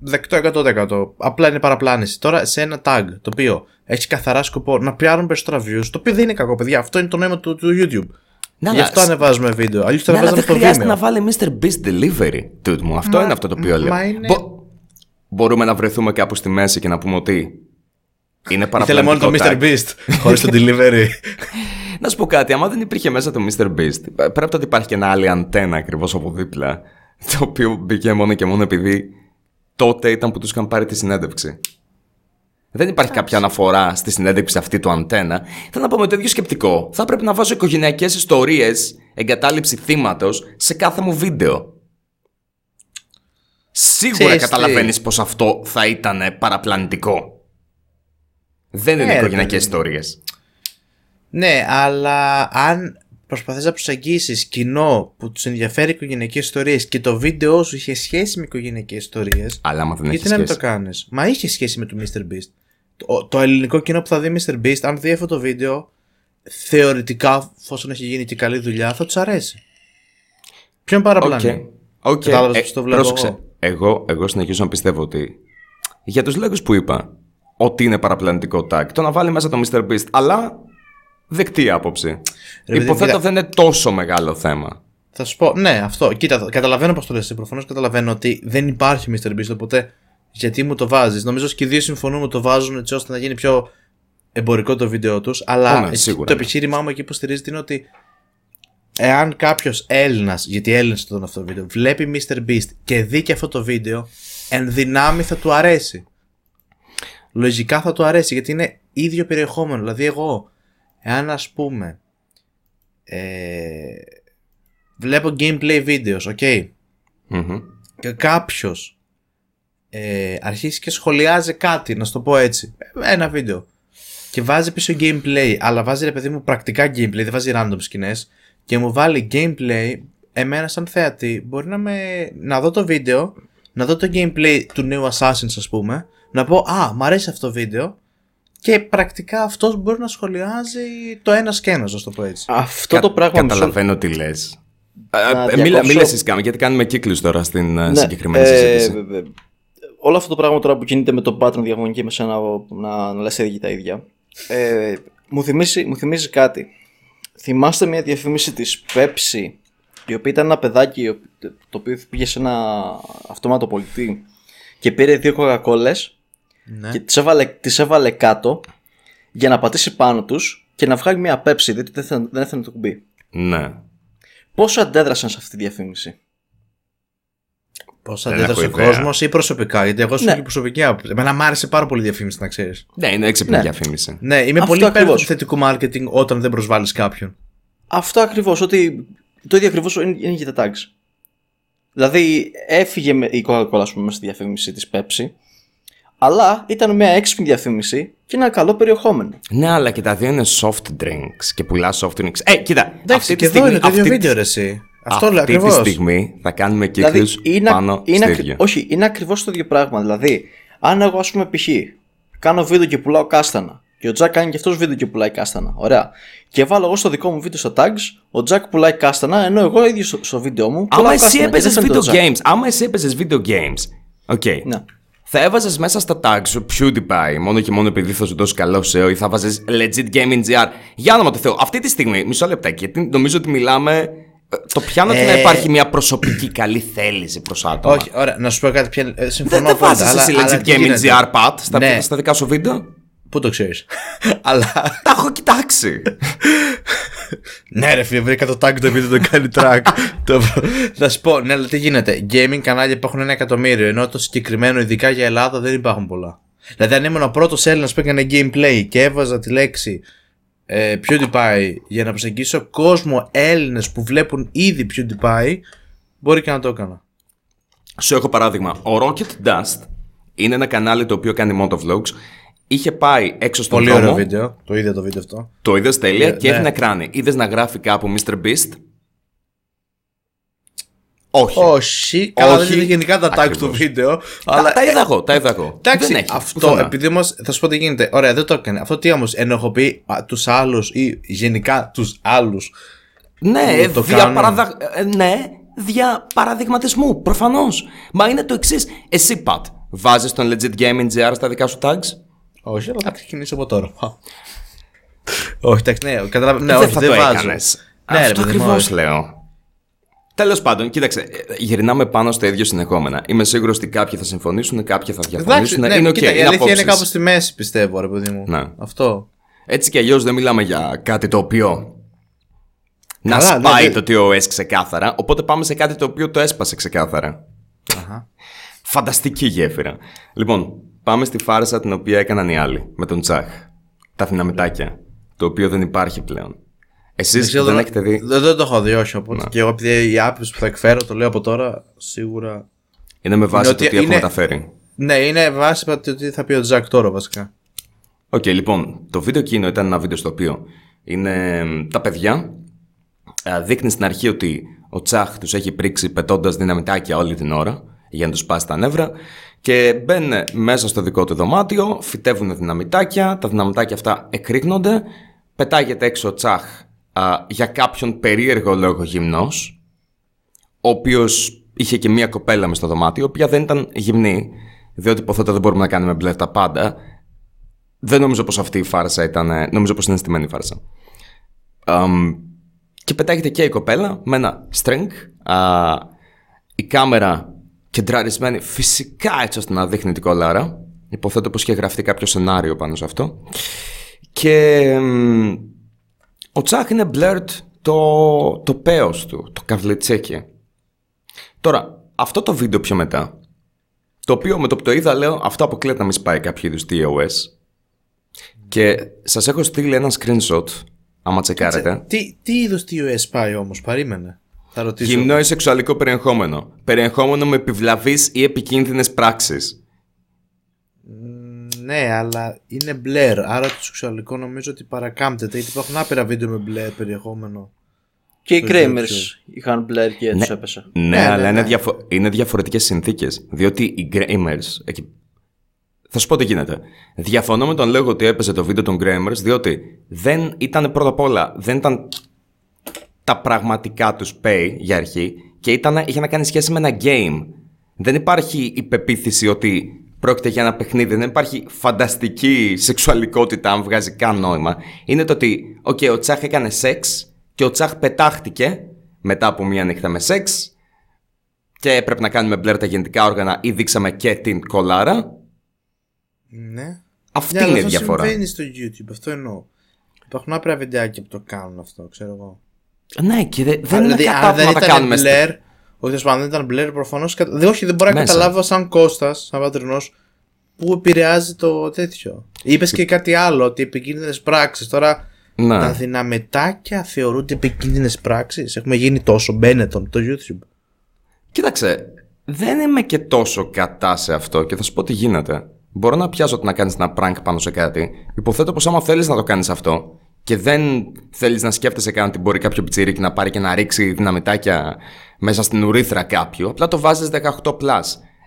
Δεκτό 100%. Απλά είναι παραπλάνηση. Τώρα σε ένα tag το οποίο έχει καθαρά σκοπό να πιάνουν περισσότερα views, το οποίο δεν είναι κακό, παιδιά. Αυτό είναι το νόημα του, του YouTube. Ναι, Γι' αλλά αυτό σ- ανεβάζουμε βίντεο. Αλλιώς το Ναι, αλλά ανεβάζαμε δεν στο χρειάζεται Vimeo. να βάλει Mr. Beast Delivery, dude μου. Αυτό Μα- είναι αυτό το οποίο λέω. μα είναι- Μπο- Μπορούμε να βρεθούμε κάπου στη μέση και να πούμε ότι είναι Ήθελε παραπλανητικό μόνο το Mr. tag. Beast χωρίς το delivery. [LAUGHS] Να σου πω κάτι, άμα δεν υπήρχε μέσα το Mr. Beast, πρέπει ότι υπάρχει και ένα άλλη αντένα ακριβώς από δίπλα, το οποίο μπήκε μόνο και μόνο επειδή τότε ήταν που τους είχαν πάρει τη συνέντευξη. Δεν υπάρχει κάποια αναφορά στη συνέντευξη αυτή του αντένα. Θέλω να πω με το ίδιο σκεπτικό. Θα πρέπει να βάζω οικογενειακές ιστορίες, εγκατάλειψη θύματος σε κάθε μου βίντεο. Σίγουρα Ξέρεις τι; καταλαβαίνεις πως αυτό θα ήταν παραπλανητικό. Δεν είναι Ναι, ρε οικογενειακές παιδί μου. ιστορίες. Ναι, αλλά αν προσπαθείς να προσεγγίσεις κοινό που τους ενδιαφέρει οικογενειακές ιστορίες και το βίντεο σου είχε σχέση με οικογενειακές ιστορίες, Αλλά άμα δεν έχει γιατί να μην σχέση. το κάνεις; Μα είχε σχέση με το Mr. Beast. Το, το ελληνικό κοινό που θα δει Mr. Beast, αν δει αυτό το βίντεο, θεωρητικά, εφόσον έχει γίνει και καλή δουλειά, θα τους αρέσει. Ποιον παραπλανεί. Οκ. Οκ. Κατάλαβες Ε, πώς το βλέπω πρόσεξε. εγώ. Εγώ, εγώ συνεχίζω να πιστεύω ότι για τους λόγους που είπα ότι είναι παραπλανητικό tag το να βάλει μέσα το Mr. Beast αλλά δεκτή άποψη. παιδί, Υποθέτω κοίτα. δεν είναι τόσο μεγάλο θέμα. Θα σου πω, ναι, αυτό. Κοίτα, θα- καταλαβαίνω πώς το λες. Προφανώς καταλαβαίνω ότι δεν υπάρχει Mr. Beast, οπότε γιατί μου το βάζεις. Νομίζω ότι και οι δύο συμφωνούμε ότι το βάζουν έτσι ώστε να γίνει πιο εμπορικό το βίντεο τους. Αλλά Ω, ναι, εκεί- σίγουρα, το ναι. επιχείρημά μου εκεί που στηρίζεται είναι ότι εάν κάποιος Έλληνας, γιατί Έλληνες το αυτό το βίντεο, βλέπει Mr. Beast και δει και αυτό το βίντεο, εν δυνάμει θα του αρέσει. Λογικά θα του αρέσει γιατί είναι ίδιο περιεχόμενο. Δηλαδή, εγώ, εάν ας πούμε. Ε, βλέπω gameplay videos, ok. Μμμ. Και κάποιος ε, αρχίσει και σχολιάζει κάτι, να σου το πω έτσι. Ένα βίντεο. Και βάζει πίσω gameplay, αλλά βάζει ρε παιδί μου πρακτικά gameplay, δεν βάζει random σκηνές. Και μου βάλει gameplay, εμένα σαν θέατη, μπορεί να, με, να δω το βίντεο, να δω το gameplay του νέου Assassin's, ας πούμε, να πω Α, μ' αρέσει αυτό το βίντεο. Και πρακτικά αυτός μπορεί να σχολιάζει το ένας σκένο, να σου το πω έτσι. Αυτό Κα- το πράγμα μισό- Καταλαβαίνω τι λες. Να Μίλα, διακόψω. μίλα εσείς κάμε, γιατί κάνουμε κύκλους τώρα στην ε, Ναι, συγκεκριμένη ε, συζήτηση. ε, ε, όλο αυτό το πράγμα τώρα που κινείται με τον pattern διαγωνική με σένα να, να λες ίδια τα ίδια ε, μου, θυμίζει, μου θυμίζει κάτι θυμάστε μια διαφήμιση της Pepsi η οποία ήταν ένα παιδάκι το οποίο πήγε σε ένα αυτόματο πολιτή και πήρε δύο κοκακόλες Ναι. και τις έβαλε, τις έβαλε κάτω για να πατήσει πάνω τους και να βγάλει μια Pepsi διότι δεν έθελε, δεν έθελε το κουμπί Ναι. πόσο αντέδρασαν σε αυτή τη διαφήμιση; Πώς Δεν αντέδρασε έχω ο ιδέα. κόσμος ή προσωπικά, γιατί εγώ σου Ναι. ναι. προσωπική άποψη. Εμένα μου άρεσε πάρα πολύ η διαφήμιση, να ξέρεις. Ναι, είναι έξυπνη Ναι. διαφήμιση. Ναι, είμαι Αυτό πολύ υπέρ ακριβώς. του θετικού marketing όταν δεν προσβάλλεις κάποιον. Αυτό ακριβώς, ότι το ίδιο ακριβώς είναι, είναι και τα tags. Δηλαδή, έφυγε με, η Coca-Cola, ας πούμε, μέσα στη διαφήμιση της Pepsi, αλλά ήταν μια έξυπνη διαφήμιση και ένα καλό περιεχόμενο. Ναι, αλλά και τα δύο είναι soft drinks και πουλάς soft drinks. Ε, κοίτα, Εντάξει, αυτή και τη εδώ στιγμή, είναι το ίδιο αυτή, βίντεο, ρε, εσύ. Αυτό λέω αυτή τη ακριβώς. στιγμή θα κάνουμε κύκλους Δηλαδή, είναι, πάνω είναι, στο ακρι- ίδιο. όχι, είναι ακριβώς το ίδιο πράγμα. Δηλαδή, αν εγώ, ας πούμε, π.χ. κάνω βίντεο και πουλάω κάστανα, και ο Τζακ κάνει και αυτός βίντεο και πουλάει κάστανα. Ωραία. Και βάλω εγώ στο δικό μου βίντεο στα tags, ο Τζακ πουλάει κάστανα, ενώ εγώ ίδιος στο, στο βίντεο μου. πουλάω Άμα εσύ κάστανα και έπαιζες δεν φαίνεται video ο Jack. games, άμα εσύ έπαιζες video games, οκ. Ναι. Θα έβαζες μέσα στα tags σου PewDiePie μόνο και μόνο επειδή θα σου δώσει καλό SEO ή θα βάζε legit gaming GR. Για όνομα του Θεού, αυτή τη στιγμή, μισό λεπτάκι, γιατί νομίζω ότι μιλάμε Ε, Το πιάνω ότι να Ε, υπάρχει μια προσωπική καλή θέληση προς άτομα. Όχι, ωραία, να σου πω κάτι πια. ε, Δεν Συμφωνώ δεν απόλυτα, βάζεις εσύ αλλά- αλλά legit τι gaming γίνεται. GR pad στα, Ναι. στα δικά σου βίντεο; Πού το ξέρεις. [LAUGHS] αλλά. Τα έχω κοιτάξει. [LAUGHS] Ναι, ρε φίλε, βρήκα το tag το οποίο το κάνει track. [LAUGHS] Το- Θα σου πω, ναι, αλλά τι γίνεται. Gaming κανάλια υπάρχουν ένα εκατομμύριο, ενώ το συγκεκριμένο, ειδικά για Ελλάδα, δεν υπάρχουν πολλά. Δηλαδή, αν ήμουν ο πρώτος Έλληνας που έκανε gameplay και έβαζα τη λέξη ε, PewDiePie για να προσεγγίσω κόσμο Έλληνες που βλέπουν ήδη PewDiePie, μπορεί και να το έκανα. Σου έχω παράδειγμα. Ο Rocket Dust είναι ένα κανάλι το οποίο κάνει motovlogs. Είχε πάει έξω στον Πολύ δρόμο. ωραίο βίντεο. Το είδα το βίντεο αυτό. Το είδες τέλεια και ναι. έδινε κράνη. Είδες να γράφει κάπου Mr. Beast; Όχι. Όχι, καλά δεν Όχι. είναι γενικά τα tag Ακριβώς. του βίντεο. Τα, Αλλά τα είδα εγώ, τα είδα εγώ. Εντάξει, Δεν έχει, αυτό πουθενά. επειδή όμως θα σου πω τι γίνεται. Ωραία, δεν το έκανε. Αυτό τι όμως ενοχοποιεί τους άλλους ή γενικά τους άλλους. Ναι, που το δια, κάνουν; παραδα... ε, ναι, δια παραδειγματισμού, προφανώς. Μα είναι το εξής. Εσύ, Πατ, βάζεις τον legit gaming GR στα δικά σου tags; Όχι, αλλά θα ξεκινήσω από τώρα. όχι, εντάξει, ναι, καταλαβαίνω. Ναι, δεν όχι, θα δεν το βάζω. έκανες. Ναι, ρε Αυτό παιδί μου, ακριβώς όχι. λέω. Τέλος πάντων, κοίταξε, ε, γυρνάμε πάνω στο ίδιο συνεχόμενα. Είμαι σίγουρος ότι κάποιοι θα συμφωνήσουν, κάποιοι θα Εντάξει, διαφωνήσουν. ναι, είναι οκ, κοίτα, η είναι αλήθεια είναι απόψεις. κάπου στη μέση, πιστεύω, ρε παιδί μου. Ναι. Αυτό. Έτσι κι αλλιώς δεν μιλάμε για κάτι το οποίο. Να Καλά, ναι, σπάει δεν- το TOS ξεκάθαρα. Οπότε πάμε σε κάτι το οποίο το έσπασε ξεκάθαρα. Αχα. Φανταστική γέφυρα. Λοιπόν, πάμε στη φάρσα την οποία έκαναν οι άλλοι με τον Τσάχ. Τα δυναμητάκια. Το οποίο δεν υπάρχει πλέον. Εσείς Ξέρω, δεν δεν- έχετε δει; Δεν, δεν το έχω δει, όχι. Οπότε και εγώ, επειδή η άποψη που θα εκφέρω, το λέω από τώρα, σίγουρα. Είναι με βάση Είναι το ότι τι έχω είναι- μεταφέρει. Ναι, είναι βάση το τι θα πει ο Τζακ τώρα, βασικά. Οκ, λοιπόν, το βίντεο εκείνο ήταν ένα βίντεο στο οποίο είναι μ, τα παιδιά. ε, Δείχνει στην αρχή ότι ο Τσάχ τους έχει πρίξει πετώντας δυναμητάκια όλη την ώρα για να τους σπάσει τα νεύρα. Και μπαίνουν μέσα στο δικό του δωμάτιο, φυτεύουν δυναμητάκια, τα δυναμητάκια αυτά εκρήγνονται, πετάγεται έξω ο Τσάχ α, για κάποιον περίεργο λόγο γυμνός, ο οποίος είχε και μία κοπέλα μες στο δωμάτιο, η οποία δεν ήταν γυμνή, διότι υποθέτω δεν μπορούμε να κάνουμε μπλε τα πάντα. Δεν νομίζω πως αυτή η φάρσα ήταν. ε, Νομίζω πως είναι στημένη η φάρσα. Αμ, και πετάγεται και η κοπέλα με ένα string. Α, η κάμερα κεντραρισμένη φυσικά έτσι ώστε να δείχνει την κολάρα. Υποθέτω πως είχε γραφτεί κάποιο σενάριο πάνω σε αυτό. Και εμ, ο Τσάχ είναι blurred το, το πέος του, το καβλιτσέκι. Τώρα, αυτό το βίντεο πιο μετά, το οποίο με το που το είδα λέω αυτό αποκλείεται να μην σπάει κάποιο είδους TOS. Και σας έχω στείλει ένα screenshot, άμα τσεκάρετε. Τι, τι είδο TOS πάει όμως, παρήμενε. Θα ρωτήσω. Γυμνό ή σεξουαλικό περιεχόμενο. Περιεχόμενο με επιβλαβείς ή επικίνδυνες πράξεις. Ναι, αλλά είναι μπλερ. Άρα το σεξουαλικό νομίζω ότι παρακάμπτεται. Γιατί υπάρχουν άπειρα βίντεο με μπλερ περιεχόμενο. Και οι Το Kramers YouTube. είχαν μπλερ και τους έπεσε. Ναι, ναι, αλλά ναι. Είναι, διαφο- είναι διαφορετικές συνθήκες. Διότι οι gamers... εκεί- Θα σου πω τι γίνεται. Διαφωνώ με τον λόγο ότι έπαιζε το βίντεο των gamers, διότι δεν ήταν πρώτα απ' όλα, δεν ήταν τα πραγματικά τους pay για αρχή και ήταν, είχε να κάνει σχέση με ένα game. Δεν υπάρχει η πεποίθηση ότι πρόκειται για ένα παιχνίδι, δεν υπάρχει φανταστική σεξουαλικότητα αν βγάζει καν νόημα. Είναι το ότι, οκ, ο Τσάχ έκανε σεξ και ο Τσάχ πετάχτηκε μετά από μία νύχτα με σεξ και έπρεπε να κάνουμε blur τα γεννητικά όργανα ή δείξαμε και την κολάρα. Ναι. Αυτή Ναι, αλλά είναι η αυτό διαφορά. συμβαίνει στο YouTube, αυτό εννοώ. Υπάρχουν άπειρα βιντεάκια που το κάνουν αυτό, ξέρω εγώ. Ναι, και δε- δεν είναι δηλαδή, κατά αν που δεν να τα ήταν κάνουμε. στη- μπλερ, όχι τέλο πάντων, δεν ήταν μπλερ, προφανώς. Όχι, δεν μπορώ να Μέσα. καταλάβω σαν Κώστας, σαν πατρινός, που επηρεάζει το τέτοιο. Είπες και κάτι άλλο, ότι επικίνδυνες πράξεις. Τώρα Ναι. τα δυναμετάκια θεωρούνται επικίνδυνες πράξεις. Έχουμε γίνει τόσο μπένετον το YouTube. Κοίταξε, δεν είμαι και τόσο κατά σε αυτό και θα σου πω τι γίνεται. Μπορώ να πιάσω ότι να κάνεις ένα prank πάνω σε κάτι. Υποθέτω πως άμα θέλεις να το κάνεις αυτό και δεν θέλεις να σκέφτεσαι καν ότι μπορεί κάποιο πιτσιρίκι να πάρει και να ρίξει δυναμητάκια μέσα στην ουρήθρα κάποιου, απλά το βάζεις 18 plus.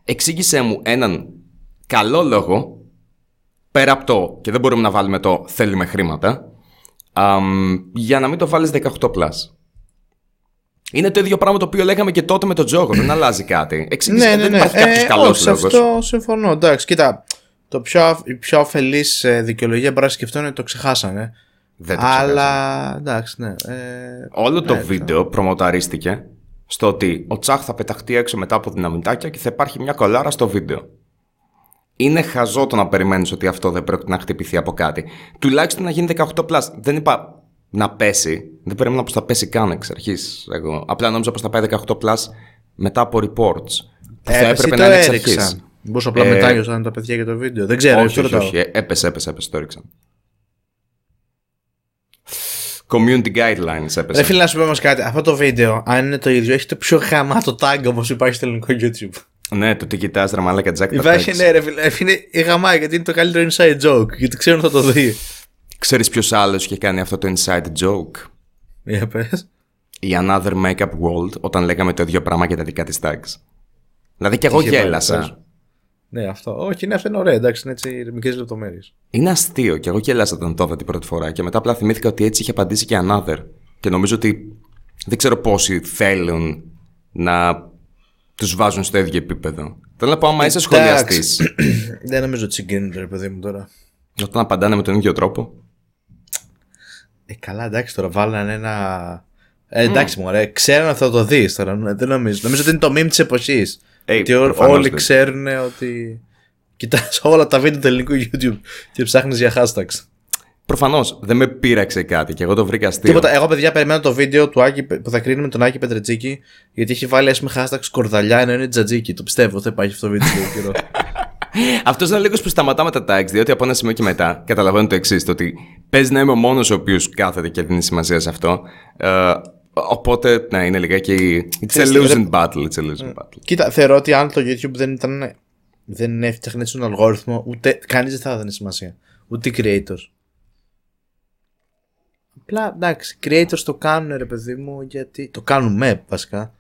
Εξήγησέ μου έναν καλό λόγο πέρα από το και δεν μπορούμε να βάλουμε το θέλουμε χρήματα αμ, για να μην το βάλεις 18 plus. Είναι το ίδιο πράγμα το οποίο λέγαμε και τότε με τον Τζόγο. Δεν αλλάζει κάτι. Εξήγησε ναι, ναι, δεν ναι. υπάρχει κάποιος Ε, καλός όχι, σε λόγος. αυτό συμφωνώ. Εντάξει, κοίτα. Το πιο, αυ- η πιο ωφελή δικαιολογία που μπορώ να σκεφτώ είναι ότι το ξεχάσανε. Δεν το ξεχάσαμε. Αλλά εντάξει, ναι. Ε, Όλο το ναι, βίντεο προμοταρίστηκε στο ότι ο Τσάχ θα πεταχτεί έξω μετά από δυναμητάκια και θα υπάρχει μια κολάρα στο βίντεο. Είναι χαζό το να περιμένεις ότι αυτό δεν πρόκειται να χτυπηθεί από κάτι. Τουλάχιστον να γίνει 18 plus. Δεν είπα να πέσει. Δεν περίμενα πως θα πέσει καν εξ αρχής. Εγώ. Απλά νόμιζα πως θα πάει 18 plus μετά από reports. Που θα έπεσε έπρεπε ή να το είναι εξ αρχής. έριξαν. Μήπως απλά Ε, μετάγιωσαν τα παιδιά για το βίντεο. Δεν ξέρω, όχι, αυτό όχι, ρωτάω. όχι. Ε, Έπεσε, έπεσε, έπεσε. Το έριξαν. Community guidelines έπεσε. Ρε φίλε, να σου πω όμως κάτι. Αυτό το βίντεο, αν είναι το ίδιο, έχει το πιο γαμάτο tag όπως υπάρχει στο ελληνικό YouTube. Ναι, το τι κοιτάς ρε μαλάκα Jack. τα Υπάρχει, tags. ναι, ρε φίλε. Είναι η γαμά γιατί είναι το καλύτερο inside joke. Γιατί ξέρουν θα το δει. Ξέρεις ποιος άλλος είχε κάνει αυτό το inside joke; Για πες. Η Another Makeup World όταν λέγαμε το ίδιο πράγμα για τα δικά της tags. Δηλαδή και εγώ Είχε πάει, γέλασα. Πες. Ναι, αυτό. Όχι, ναι, αυτό είναι ωραίο. Εντάξει, είναι έτσι μικρές λεπτομέρειες. Είναι αστείο και εγώ γέλασα όταν το είδα την πρώτη φορά και μετά απλά θυμήθηκα ότι έτσι είχε απαντήσει και Another. Και νομίζω ότι δεν ξέρω πόσοι θέλουν να τους βάζουν στο ίδιο επίπεδο. Θέλω να πω άμα είσαι σχολιαστής [CLEARS THROAT] Δεν νομίζω ότι συγκρίνονται, ρε παιδί μου τώρα. όταν απαντάνε με τον ίδιο τρόπο. Ε, καλά, εντάξει τώρα, βάλανε ένα. Ε, εντάξει, μου ωραία, ξέρουν αυτό θα το δεις τώρα. ναι, Δεν νομίζω. Νομίζω ότι είναι το meme της εποχής. Ε, ότι ό- προφανώς όλοι δεν. ξέρουν ότι. Κοιτάς [LAUGHS] όλα τα βίντεο του ελληνικού YouTube και ψάχνεις για hashtags. Προφανώς δεν με πείραξε κάτι και εγώ το βρήκα αστείο. Τίποτα. Εγώ, παιδιά, περιμένω το βίντεο του Άκη που θα κρίνουμε τον Άκη Πετρετζίκη γιατί έχει βάλει ας πούμε hashtag σκορδαλιά ενώ είναι τζατζίκι. Το πιστεύω, θα υπάρχει αυτό το βίντεο λίγο καιρό. [LAUGHS] Αυτός είναι λίγος που σταματά με τα tags, διότι από ένα σημείο και μετά καταλαβαίνω το εξής: Το ότι παίζει να είμαι ο μόνος ο οποίος κάθεται και δίνει σημασία σε αυτό. Ε, οπότε, ναι, είναι λιγάκι. It's a Ξέρεις, losing battle. It's a losing battle. Κοίτα, θεωρώ ότι αν το YouTube δεν ήταν. Δεν έφτιαχνε τον αλγόριθμο, ούτε. Κανείς δεν θα έδινε σημασία. Ούτε οι creators. Απλά εντάξει, creators το κάνουν ρε παιδί μου γιατί. Το κάνουμε βασικά.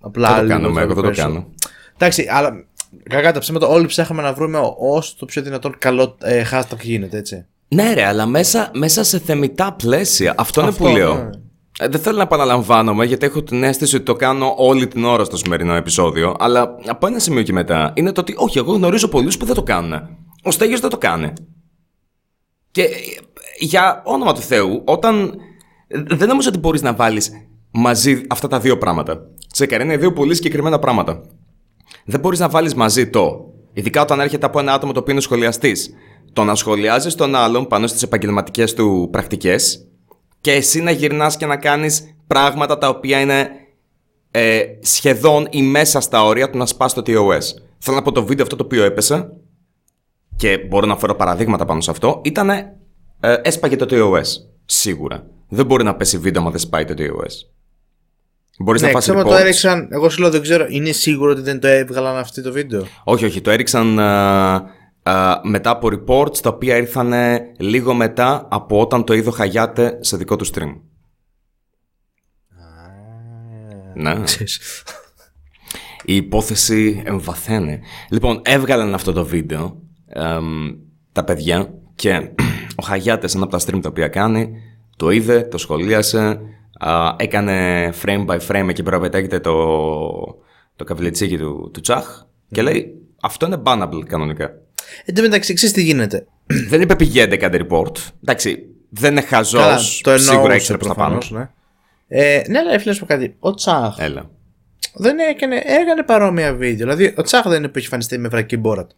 Απλά Δεν το λίγο κάνουμε, εγώ δεν το περισσότερο. κάνω. Εντάξει, αλλά κακά τα ψέματα, όλοι ψάχναμε να βρούμε όσο το πιο δυνατόν καλό ε, hashtag γίνεται, έτσι. Ναι, ρε, αλλά μέσα, μέσα σε θεμητά πλαίσια. Αυτό, Αυτό, είναι που λέω. ναι. Ε, δεν θέλω να επαναλαμβάνομαι γιατί έχω την αίσθηση ότι το κάνω όλη την ώρα στο σημερινό επεισόδιο. Αλλά από ένα σημείο και μετά είναι το ότι όχι, εγώ γνωρίζω πολλούς που δεν το κάνουν. Ο Στέγιος δεν το κάνει. Και ε, για όνομα του Θεού, όταν. ε, Δεν νομίζω ότι μπορείς να βάλεις μαζί αυτά τα δύο πράγματα. Τσεκαρ, είναι δύο πολύ συγκεκριμένα πράγματα. Δεν μπορείς να βάλεις μαζί το. Ειδικά όταν έρχεται από ένα άτομο το οποίο είναι σχολιαστής. Το να σχολιάζεις τον άλλον πάνω στις επαγγελματικές του πρακτικές και εσύ να γυρνάς και να κάνεις πράγματα τα οποία είναι ε, σχεδόν ή μέσα στα όρια του να σπάσει το TOS. Θέλω να πω το βίντεο αυτό το οποίο έπεσε και μπορώ να φέρω παραδείγματα πάνω σε αυτό, ήταν ε, έσπαγε το TOS. Σίγουρα. Δεν μπορεί να πέσει βίντεο άμα δεν σπάει το TOS. Μπορείς Ναι, να φας ξέρω το reports. έριξαν. Εγώ σου λέω δεν ξέρω. Είναι σίγουρο ότι δεν το έβγαλαν αυτό το βίντεο; Όχι, όχι, το έριξαν α, α, μετά από reports τα οποία ήρθαν λίγο μετά από όταν το είδε ο Χαγιάτε σε δικό του stream. Ναι. Ξέρεις. Η υπόθεση εμβαθαίνει. Λοιπόν, έβγαλαν αυτό το βίντεο εμ, τα παιδιά και [CLEARS THROAT] ο Χαγιάτες ένα από τα stream τα οποία κάνει το είδε, το σχολίασε, α, έκανε frame by frame εκεί πέρα πετάγεται το, το καβλετσίκι του, του Τσάχ και λέει αυτό είναι bannable κανονικά. Εν τω μεταξύ, ξέρεις τι γίνεται. δεν είπε πηγαίνετε κάντε report. Εντάξει, δεν είναι Καλά, χαζός, το σίγουρα εννοούσε έχει τα πάνω. προφανώς, ναι. Ε, ναι, αλλά φίλε σου πω κάτι. Ο Τσάχ Έλα. δεν έκανε, έκανε παρόμοια βίντεο. Δηλαδή, ο Τσάχ δεν είναι που έχει εμφανιστεί με βρακή μπόρατ.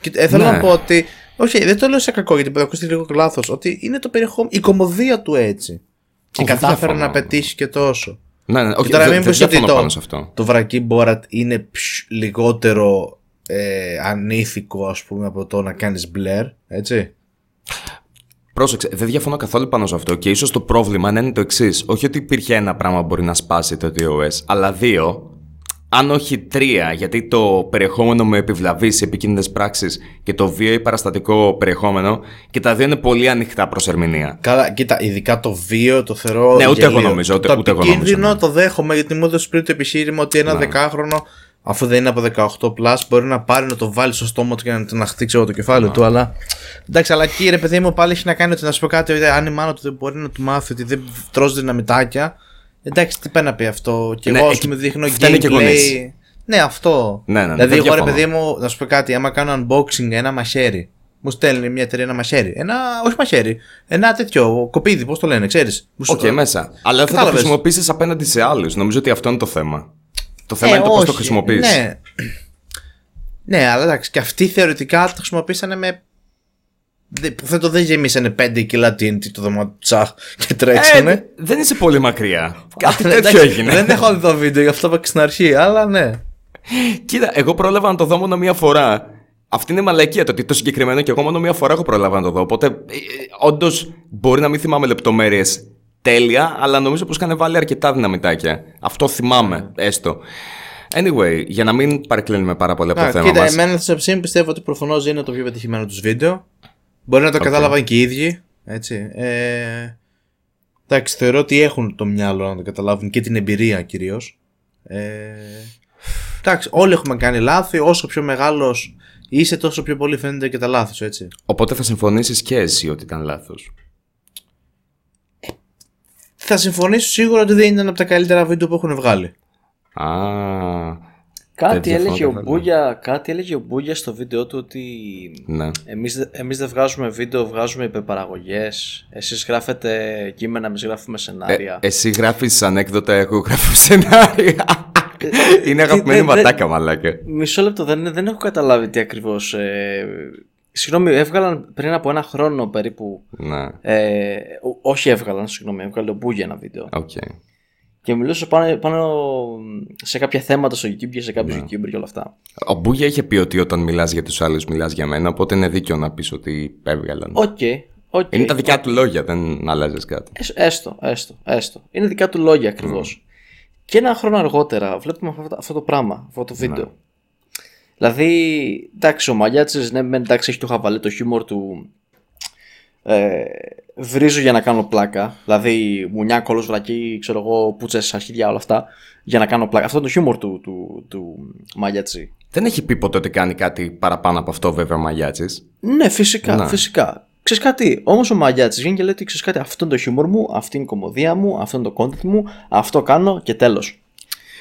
Και ε, θέλω Ναι. να πω ότι. Όχι, δεν το λέω σε κακό γιατί μπορεί να ακούσει λίγο λάθος. Ότι είναι το περιεχόμενο, η κομμωδία του έτσι. Και Όχι, κατάφερε διαφωνώ. να πετύχει και τόσο. Ναι, ναι, όχι, και τώρα δεν, μην δεν πεις ότι διαφωνώ το, πάνω σε αυτό. το βρακί μπόρατ είναι ψ, λιγότερο ε, ανήθικο ας πούμε από το να κάνεις μπλερ, έτσι. Πρόσεξε, δεν διαφωνώ καθόλου πάνω σε αυτό και ίσως το πρόβλημα να είναι το εξής. Όχι ότι υπήρχε ένα πράγμα που μπορεί να σπάσει το TOS, αλλά δύο, αν όχι τρία, γιατί το περιεχόμενο με επιβλαβεί σε επικίνδυνες πράξεις και το βίο ή παραστατικό περιεχόμενο και τα δύο είναι πολύ ανοιχτά προς ερμηνεία. Καλά, κοίτα, ειδικά το βίο το θεωρώ. Ναι, ούτε εγώ γελίο. νομίζω, ούτε- το ούτε εγώ νομίζω, επικίνδυνο ναι. το δέχομαι γιατί μου έδωσε πριν το επιχείρημα ότι ένα δεκάχρονο, αφού δεν είναι από 18 plus, μπορεί να πάρει να το βάλει στο στόμα του και να, να χτύξει όλο το κεφάλι του. Αλλά εντάξει, αλλά κύριε παιδί μου, πάλι έχει να κάνει ότι να σου πω κάτι, ότι αν η μάνα του δεν μπορεί να του μάθει ότι δεν τρως δυναμητάκια. Εντάξει, τι πάει να πει αυτό; Και Ναι, εγώ, ας εκεί πούμε, δείχνω φταίνε και gameplay. γονείς. Ναι, αυτό. Ναι, ναι, ναι, δηλαδή, δεν εγώ ρε διαφωνώ. παιδί μου, να σου πω κάτι, άμα κάνω unboxing ένα μαχαίρι Μου στέλνει μια εταιρεία ένα μαχαίρι. Ένα, όχι μαχαίρι. Ένα τέτοιο κοπίδι, πώς το λένε, ξέρεις. Οκ, μέσα. Αλλά θα το Κατάλαβες. χρησιμοποιήσεις απέναντι σε άλλους. Νομίζω ότι αυτό είναι το θέμα. Το θέμα Ε, είναι το πώς το όχι. χρησιμοποιείς. Ναι. ναι, αλλά εντάξει, και αυτοί θεωρητικά το χρησιμοποίησανε με. Δε- Που δεν το δεν γεμίσανε 5 κιλά TNT το δωμάτιο του τσαχ και τρέξανε. Ε, δεν είσαι πολύ μακριά. Κάτι Ναι, τέτοιο εντάξει, έγινε. Δεν έχω δει το βίντεο, γι' αυτό είπα και στην αρχή, αλλά ναι. Κοίτα, εγώ πρόλαβα να το δω μόνο μία φορά. Αυτή είναι μαλακία το ότι το συγκεκριμένο και εγώ μόνο μία φορά έχω προλάβει να το δω. Οπότε, όντως, μπορεί να μην θυμάμαι λεπτομέρειες τέλεια, αλλά νομίζω πως είχαν βάλει αρκετά δυναμητάκια. Αυτό θυμάμαι, έστω. Anyway, για να μην παρεκκλίνουμε πάρα πολύ από το Α, θέμα κοίτα, μας. εμένα τη ψήν πιστεύω ότι προφανώς είναι το πιο πετυχημένο τους βίντεο. Μπορεί να το κατάλαβαν και οι ίδιοι. Έτσι. Ε, εντάξει, θεωρώ ότι έχουν το μυαλό να το καταλάβουν και την εμπειρία κυρίως. Ε, εντάξει, όλοι έχουμε κάνει λάθη. Όσο πιο μεγάλος είσαι, τόσο πιο πολύ φαίνεται και τα λάθη σου, έτσι. Οπότε θα συμφωνήσεις και εσύ ότι ήταν λάθος. Θα συμφωνήσω σίγουρα ότι δεν ήταν από τα καλύτερα βίντεο που έχουν βγάλει. Α. Κάτι Τέτοιο έλεγε, ο φόντο, Μπούγια, κάτι έλεγε ο Μπούγια στο βίντεο του ότι Ναι. εμείς, δε- εμείς δεν βγάζουμε βίντεο, βγάζουμε υπερπαραγωγές. Εσείς γράφετε κείμενα, εμείς γράφουμε σενάρια. Ε, εσύ γράφεις ανέκδοτα, εγώ γράφω σενάρια. είναι αγαπημένη Ε, δεν- ματάκα, μαλάκα. Μισό λεπτό, δεν, δεν έχω καταλάβει τι ακριβώς... Ε, συγγνώμη, έβγαλαν πριν από ένα χρόνο περίπου... Ναι. Ε, ό- όχι έβγαλαν, συγγνώμη, έβγαλε ο Μπούγια ένα βίντεο. Οκ. Και μιλούσε πάνω, πάνω σε κάποια θέματα στο YouTube και σε κάποιους Ναι. YouTuber και όλα αυτά. Ο Μπούγια είχε πει ότι όταν μιλάς για τους άλλους, μιλάς για μένα. Οπότε είναι δίκιο να πεις ότι έβγαλαν. Οκ, οκ. Είναι τα δικά του λόγια, δεν αλλάζεις κάτι. Έσ- Έστω, έστω, έστω. Είναι δικά του λόγια ακριβώς. Και ένα χρόνο αργότερα βλέπουμε αυτό, αυτό το πράγμα, αυτό το βίντεο. Δηλαδή, εντάξει, ο Μαγιάτσης, ναι, μεν, εντάξει, έχει το χαβαλέ, το χιούμορ του. Ε, βρίζω για να κάνω πλάκα. Δηλαδή, μουνιά, κόλο βρακή, ξέρω εγώ, πούτσες, αρχίδια, όλα αυτά. Για να κάνω πλάκα. Αυτό είναι το χιούμορ του, του, του Μαγιάτση. Δεν έχει πει ποτέ ότι κάνει κάτι παραπάνω από αυτό, βέβαια, ο Μαγιάτσης. Ναι, φυσικά, Ναι. φυσικά. Ξέρεις κάτι, όμως ο Μαγιάτης βγαίνει και λέει ότι ξέρεις κάτι, αυτό είναι το χιούμορ μου, αυτή είναι η κομμωδία μου, αυτό είναι το content μου, αυτό κάνω και τέλος.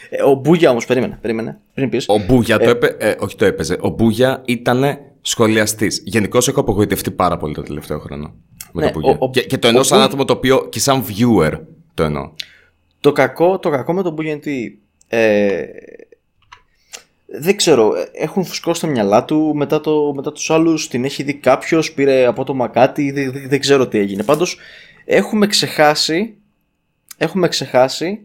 Ε, ο Μπούγια όμως, περίμενε, περίμενε, πριν πεις. Ο Μπούγια το έπαι... ε, όχι το έπαιζε. Ο Μπούγια ήταν σχολιαστής. Γενικώς έχω απογοητευτεί πάρα πολύ το τελευταίο χρόνο. Με Ναι, το Μπούγια. ο- ο- και, και το εννοώ ο σαν Μπου- άτομο το οποίο και σαν viewer το εννοώ. Το, κακό, το κακό με τον Μπούγια είναι ότι ε, δεν ξέρω, ε, έχουν φουσκώσει τα μυαλά του μετά, το, μετά τους άλλους, την έχει δει κάποιος, πήρε από το μακάτι, δεν, δεν, δεν ξέρω τι έγινε. Πάντως έχουμε ξεχάσει, έχουμε ξεχάσει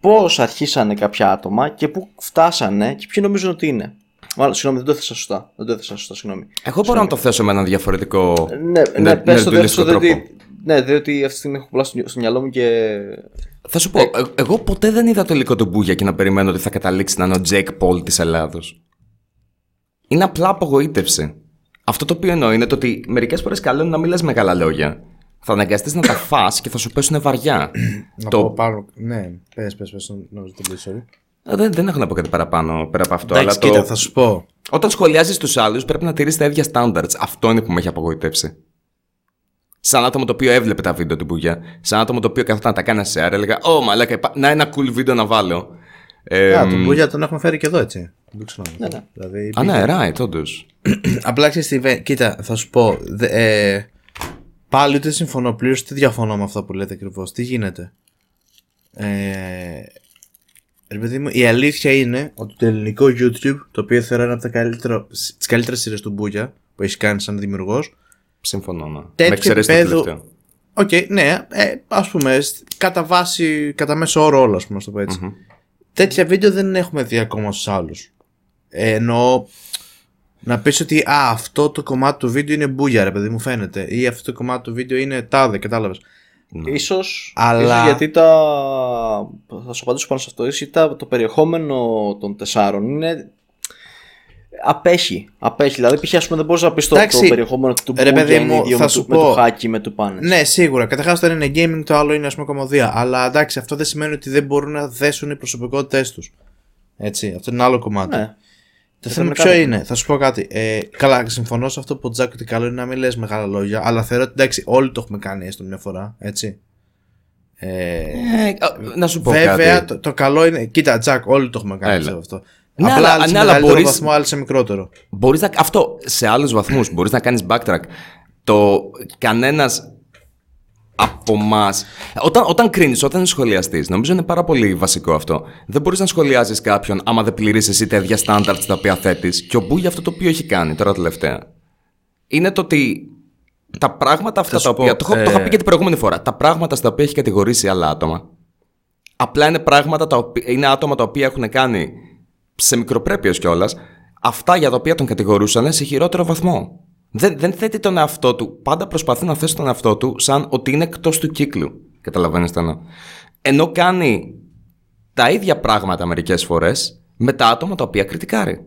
πώς αρχίσανε κάποια άτομα και πού φτάσανε και ποιοι νομίζουν ότι είναι. Μάλλον, συγγνώμη, δεν το έθεσα σωστά. Δεν το έθεσα σωστά, συγγνώμη. Εγώ μπορώ να το θέσω με έναν διαφορετικό. Ναι, ναι, πες το νερντουλιστικό δεύτερο, τρόπο. διότι, ναι, διότι αυτή τη στιγμή έχω πολλά στο, στο μυαλό μου και Θα σου πω, ε, εγώ ποτέ δεν είδα το υλικό του Μπούγια και να περιμένω ότι θα καταλήξει να είναι ο Τζέικ Πολ της Ελλάδος. Είναι απλά απογοήτευση. Αυτό το οποίο εννοώ είναι το ότι μερικές φορές καλό είναι να μη λες μεγάλα λόγια. Θα αναγκαστείς να τα [COUGHS] φας και θα σου πέσουν βαριά. Να το... πω πάνω. Ναι, πες, πες, πες, νόμιζα το πεις, sorry. Ε, Δεν, δεν έχω να πω κάτι παραπάνω πέρα από αυτό. Εντάξει, αλλά κοίτα, το... θα σου πω. Όταν σχολιάζεις τους άλλους, πρέπει να τηρείς τα ίδια standards. Αυτό είναι που με έχει απογοητεύσει. Σαν άτομο το οποίο έβλεπε τα βίντεο του Μπούγια, σαν άτομο το οποίο καθόταν να τα κάνει σε έλεγα Ω, μαλάκα, υπά- να ένα cool βίντεο να βάλω. Ε, Α, τον Μπούγια τον έχουμε φέρει και εδώ έτσι. Δεν ξέρω. Ναι, ναι. Δηλαδή, Α, ναι, right, όντως. [CLEARS THROAT] Απλά ξέρεις τι, βε- κοίτα, θα σου πω. δε- ε, πάλι ούτε συμφωνώ πλήρως, ούτε διαφωνώ με αυτό που λέτε ακριβώς; Τι γίνεται; Ε, ρε παιδί μου, η αλήθεια είναι ότι το ελληνικό YouTube, το οποίο θεωρώ είναι από τα καλύτερα, τις καλύτερες σειρές του Μπούγια που έχει κάνει σαν δημιουργός, Συμφωνώ, ναι. Τέτοιο με εξαιρέσει το επίπεδο- τελευταίο. Οκ, ναι, ε, ας πούμε, σ- κατά βάση, κατά μέσο όρο όλα, ας πούμε, να το πω έτσι. Τέτοια βίντεο δεν έχουμε δει ακόμα στους άλλους. Ε, εννοώ να πεις ότι α, αυτό το κομμάτι του βίντεο είναι μπούγια ρε παιδί μου φαίνεται ή αυτό το κομμάτι του βίντεο είναι τάδε, κατάλαβες. Ίσως, Αλλά- ίσως γιατί τα. Θα σου απαντήσω πάνω σε αυτό. Ίσως τα, το περιεχόμενο των τεσσάρων είναι. Απέχει. Απέχει. Δηλαδή, π.χ. ας πούμε, δεν μπορείς να πεις το, Εντάξει, το περιεχόμενο του ρε Μπούγια παιδί είναι μου, ίδιο θα με, σου του, με πω- του χάκι με του πάνε. Ναι, σίγουρα. Καταρχάς το ένα είναι gaming, το άλλο είναι ας πούμε κομμωδία. Αλλά εντάξει, αυτό δεν σημαίνει ότι δεν μπορούν να δέσουν οι προσωπικότητές τους. Έτσι, αυτό είναι άλλο κομμάτι. Ναι. Το Δεν θέμα είναι ποιο κάτι. είναι, θα σου πω κάτι. Ε, καλά, συμφωνώ σε αυτό που ο Τζάκ ότι καλό είναι να μην λες μεγάλα λόγια, αλλά θεωρώ ότι εντάξει, όλοι το έχουμε κάνει έστω μια φορά, έτσι. Ε, Ε, α, να σου πω βέβαια, κάτι. το, το καλό είναι. Κοίτα, Τζακ, όλοι το έχουμε κάνει Έλα. πιστεύω αυτό. Ναι, Απλά αλλά, σε ναι, μεγαλύτερο μπορείς, βαθμό, άλλοι σε μικρότερο. Μπορείς να, αυτό, σε άλλους βαθμούς, μπορείς να κάνεις backtrack. Το κανένας από εμά. Όταν, όταν κρίνεις, όταν είσαι σχολιαστή, νομίζω είναι πάρα πολύ βασικό αυτό. Δεν μπορείς να σχολιάζεις κάποιον άμα δεν πληρείς εσύ τα ίδια στάνταρτ τα οποία θέτεις. Και ο Μπού αυτό το οποίο έχει κάνει τώρα τελευταία. Είναι το ότι τα πράγματα αυτά τα οποία. το, το είχα πει και την προηγούμενη φορά. Τα πράγματα στα οποία έχει κατηγορήσει άλλα άτομα. Απλά είναι πράγματα τα οποία, είναι άτομα τα οποία έχουν κάνει σε μικροπρέπειο κιόλας. Αυτά για τα οποία τον κατηγορούσαν σε χειρότερο βαθμό. Δεν, δεν θέτει τον εαυτό του. Πάντα προσπαθεί να θέσει τον εαυτό του σαν ότι είναι εκτός του κύκλου. Καταλαβαίνετε εννοώ. Ενώ κάνει τα ίδια πράγματα μερικές φορές με τα άτομα τα οποία κριτικάρει.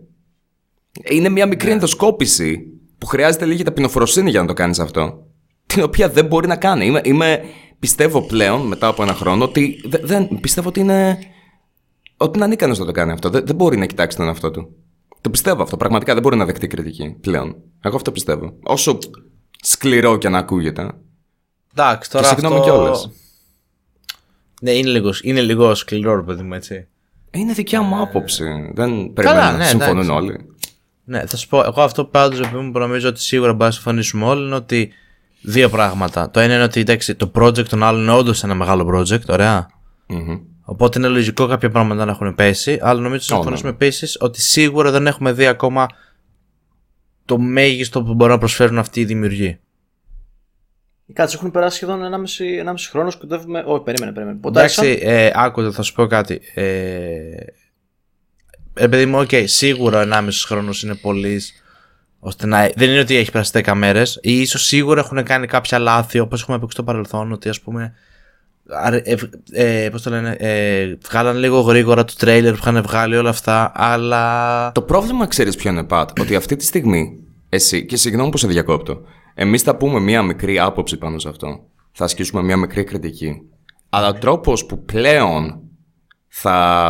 Είναι μια μικρή ναι. ενδοσκόπηση που χρειάζεται λίγη ταπεινοφροσύνη για να το κάνεις αυτό. Την οποία δεν μπορεί να κάνει. Είμαι, είμαι πιστεύω πλέον μετά από ένα χρόνο ότι δεν, πιστεύω ότι είναι. Ότι είναι ανίκανος να το κάνει αυτό. Δεν, δεν μπορεί να κοιτάξει τον εαυτό του. Το πιστεύω αυτό. Πραγματικά δεν μπορεί να δεχτεί κριτική πλέον. Εγώ αυτό πιστεύω. Όσο σκληρό και να ακούγεται. Εντάξει, τώρα. Και συγγνώμη αυτό... κιόλας. Ναι, είναι λίγο, είναι λίγο σκληρό, ρε παιδί μου, έτσι. Είναι δικιά μου άποψη. Δεν περιμένω να ναι, συμφωνούν όλοι. Ναι, θα σου πω. Εγώ αυτό πάντως που νομίζω ότι σίγουρα μπορεί να συμφωνήσουμε όλοι είναι ότι δύο πράγματα. Το ένα είναι ότι εντάξει, το project των άλλων είναι όντως ένα μεγάλο project, ωραία. Mm-hmm. Οπότε είναι λογικό κάποια πράγματα να έχουν πέσει. Αλλά νομίζω ότι συμφωνήσουμε ναι. επίσης ότι σίγουρα δεν έχουμε δει ακόμα το μέγιστο που μπορούν να προσφέρουν αυτοί οι δημιουργοί. Κάτσε, έχουν περάσει σχεδόν 1,5, 1,5 χρόνο. Σκοτεύουμε. Όχι, περίμενε, περίμενε. Εντάξει, ε, άκουτε, θα σου πω κάτι. Ε, επειδή μου, okay, σίγουρα 1,5 χρόνος είναι πολύς. Ώστε να, δεν είναι ότι έχει περάσει 10 μέρες. ή ίσως σίγουρα έχουν κάνει κάποια λάθη, όπως έχουμε πει στο παρελθόν, ότι ας πούμε ε, ε, πώς το λένε, ε, βγάλαν λίγο γρήγορα το τρέιλερ που είχαν βγάλει όλα αυτά, αλλά... Το πρόβλημα ξέρεις ποιο είναι, Πατ, ότι αυτή τη στιγμή, εσύ, και συγγνώμη που σε διακόπτω, εμείς θα πούμε μία μικρή άποψη πάνω σε αυτό, θα ασκήσουμε μία μικρή κριτική, αλλά ο τρόπος που πλέον θα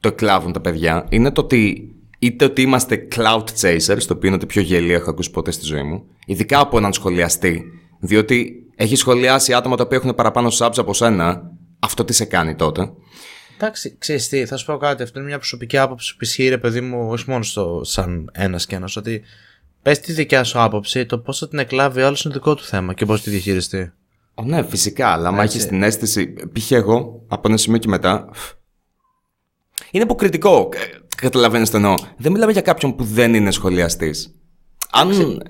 το εκλάβουν τα παιδιά είναι το ότι είτε ότι είμαστε cloud chasers, το οποίο είναι το πιο γελίο έχω ακούσει ποτέ στη ζωή μου, ειδικά από έναν σχολιαστή, διότι έχει σχολιάσει άτομα τα οποία έχουν παραπάνω subs από σένα, αυτό τι σε κάνει τότε; Εντάξει, ξέρεις τι, θα σου πω κάτι. Αυτό είναι μια προσωπική άποψη που ισχύει, ρε παιδί μου, όχι μόνο στο, σαν ένας και ένας, ότι πες τη δικιά σου άποψη, το πώς θα την εκλάβει άλλος είναι δικό του θέμα και πώς τη διαχειριστεί. Ο, ναι, φυσικά, αλλά άμα έχεις την αίσθηση. Π.χ. εγώ, από ένα σημείο και μετά. Είναι υποκριτικό. Ε, Καταλαβαίνετε εννοώ. Δεν μιλάμε για κάποιον που δεν είναι σχολιαστής. Αν.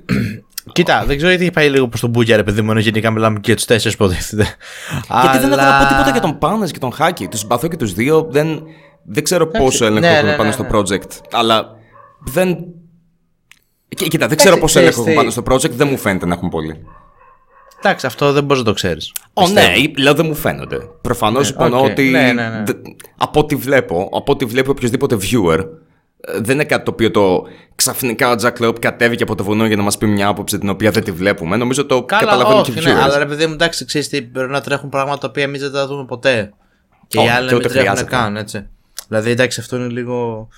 Κοίτα, δεν ξέρω γιατί έχει πάει λίγο προς τον Μπούγια, ρε παιδί μου, ενώ γενικά μιλάμε και για τους τέσσερις που Γιατί Αλλά... δεν έχω να πω τίποτα για τον Πάνες και τον Χάκη. Τους συμπαθώ και τους δύο. Δεν, δεν ξέρω πόσο έλεγχο ναι, έχουν ναι, πάνω ναι, στο project. Αλλά δεν. Κοίτα, δεν ξέρω πόσο έλεγχο έχουν πάνω στο project. Δεν μου φαίνεται να έχουν πολύ. Εντάξει, αυτό δεν μπορείς να το ξέρεις. Ω, ναι, λέω δεν μου φαίνονται. Προφανώς υπονοώ ότι. Από ό,τι βλέπω, από ό,τι βλέπει οποιοδήποτε viewer, ε, δεν είναι κάτι το οποίο το ξαφνικά ο Τζακ Λεόπ κατέβηκε από το βουνό για να μας πει μια άποψη την οποία δεν τη βλέπουμε. Νομίζω το Καλά, καταλαβαίνω και ναι, Αλλά ρε παιδί μου, εντάξει, ξέρεις τι, πρέπει να τρέχουν πράγματα τα οποία εμείς δεν τα δούμε ποτέ. Και οι άλλοι δεν τρέχουν καν, έτσι. Δηλαδή, εντάξει, αυτό είναι λίγο.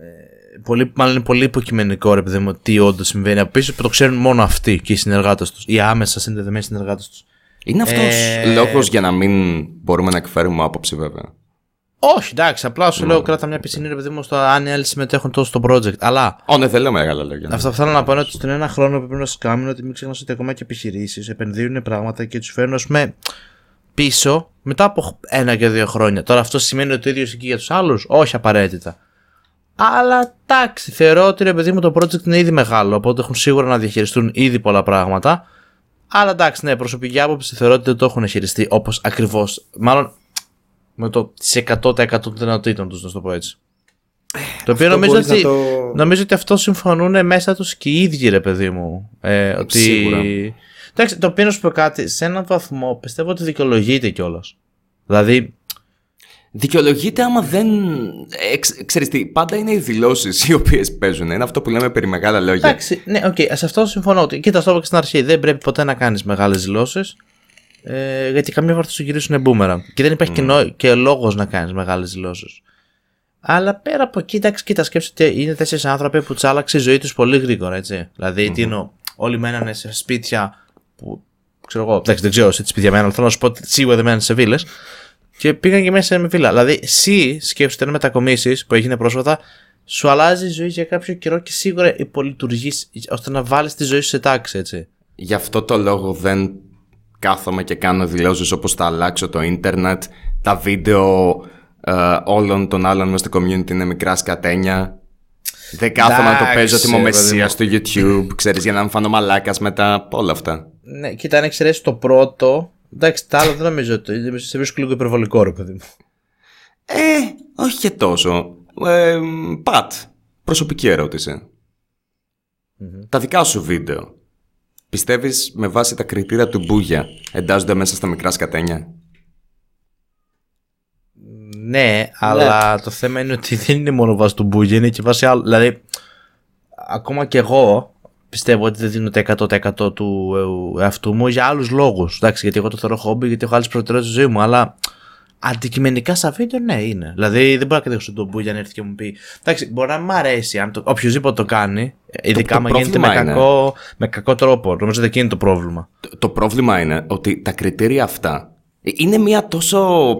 Ε, πολύ, μάλλον είναι πολύ υποκειμενικό ρε παιδί μου τι όντως συμβαίνει από πίσω που το ξέρουν μόνο αυτοί και οι συνεργάτες τους. Οι άμεσα συνδεδεμένοι συνεργάτες τους. Είναι αυτός ε... λόγος για να μην μπορούμε να εκφέρουμε άποψη, βέβαια. Όχι, εντάξει, απλά σου λέω κράτα μια πισινή ρε παιδί μου στο αν οι άλλοι συμμετέχουν τόσο στο project. Αλλά. Ω, ναι, δεν λέω μεγάλα λόγια. Αυτό που θέλω να πω είναι ότι στον ένα χρόνο που πρέπει να σου κάνουν ότι μην ξεχνάς ότι ακόμα και επιχειρήσεις επενδύουν πράγματα και τους φέρνουν με πίσω μετά από ένα και δύο χρόνια. Τώρα αυτό σημαίνει ότι το ίδιος ισχύει για τους άλλους; Όχι απαραίτητα. Αλλά εντάξει, θεωρώ ότι ρε παιδί μου το project είναι ήδη μεγάλο. Οπότε έχουν σίγουρα να διαχειριστούν ήδη πολλά πράγματα. Αλλά εντάξει, ναι, προσωπική άποψη θεωρώ ότι δεν το έχουν χειριστεί όπως ακριβώ. Μάλλον με το 100% των δυνατοτήτων τους, να το πω έτσι. Το οποίο νομίζω ότι, το... νομίζω ότι αυτό συμφωνούν μέσα τους και οι ίδιοι, ρε παιδί μου. Ε, ότι... Σίγουρα. Εντάξει, το οποίο να σου πω κάτι, σε έναν βαθμό πιστεύω ότι δικαιολογείται κιόλας. Δηλαδή. Δικαιολογείται άμα δεν. Ε, ξέρεις τι, πάντα είναι οι δηλώσεις οι οποίες παίζουν. Είναι αυτό που λέμε περί μεγάλα λόγια. Εντάξει, ναι, οκ, okay, σε αυτό συμφωνώ. Κοίτα, το είπα και στην αρχή. Δεν πρέπει ποτέ να κάνεις μεγάλες δηλώσεις. Ε, γιατί καμιά φορά θα σου γυρίσουν μπούμερανγκ. Και δεν υπάρχει mm. και, λόγος να κάνεις μεγάλες δηλώσεις. Αλλά πέρα από εκεί, εντάξει, κοίτα, σκέψου ότι είναι τέσσερις άνθρωποι που τους άλλαξε η ζωή τους πολύ γρήγορα, έτσι. Δηλαδή, mm-hmm. τι εννοώ, όλοι μένανε σε σπίτια που. ξέρω εγώ, δεν ξέρω σε τις σπίτια μέναν, θέλω να σου πω ότι σίγουρα δεν μένανε σε βίλες. Και πήγαν και μέσα με φύλλα. Δηλαδή, εσύ σκέφτεσαι να μετακομίσεις που έγινε πρόσφατα, σου αλλάζει η ζωή για κάποιο καιρό και σίγουρα υπολειτουργείς ώστε να βάλεις τη ζωή σου σε τάξη, έτσι. Γι' αυτό το λόγο δεν κάθομαι και κάνω δηλώσεις όπως θα αλλάξω το ίντερνετ, τα βίντεο ε, όλων των άλλων μέσα στο community είναι μικρά σκατένια. Δεν κάθομαι να το παίζω θυμομεσία στο YouTube, ξέρεις, για να μην φανώ μαλάκας μετά. Όλα αυτά. Ναι, κοίτα, αν εξαιρέσεις το πρώτο. Εντάξει, τα άλλα δεν νομίζω ότι. Σε βρίσκω λίγο υπερβολικό, ρε παιδί μου. Ε, όχι και τόσο. Ε, Πατ, προσωπική ερώτηση. Τα δικά σου βίντεο. Πιστεύεις με βάση τα κριτήρια του Μπούγια εντάζονται μέσα στα μικρά σκατένια; Ναι, αλλά το θέμα είναι ότι δεν είναι μόνο βάση του Μπούγια, είναι και βάση άλλου. Δηλαδή, ακόμα και εγώ πιστεύω ότι δεν δίνω τα 100% του εαυτού μου για άλλους λόγους. Εντάξει, γιατί εγώ το θεωρώ χόμπι, γιατί έχω άλλες προτεραιότητες στη ζωή μου, αλλά αντικειμενικά στα βίντεο ναι είναι. Δηλαδή δεν μπορώ να κατηγορήσω τον Μπούγια να έρθει και μου πει. Εντάξει, μπορεί να μ' αρέσει αν το, οποιοδήποτε το κάνει, ειδικά αν γίνεται με κακό, με κακό τρόπο. Νομίζω ότι εκεί είναι το πρόβλημα. Το, το πρόβλημα είναι ότι τα κριτήρια αυτά είναι μια τόσο.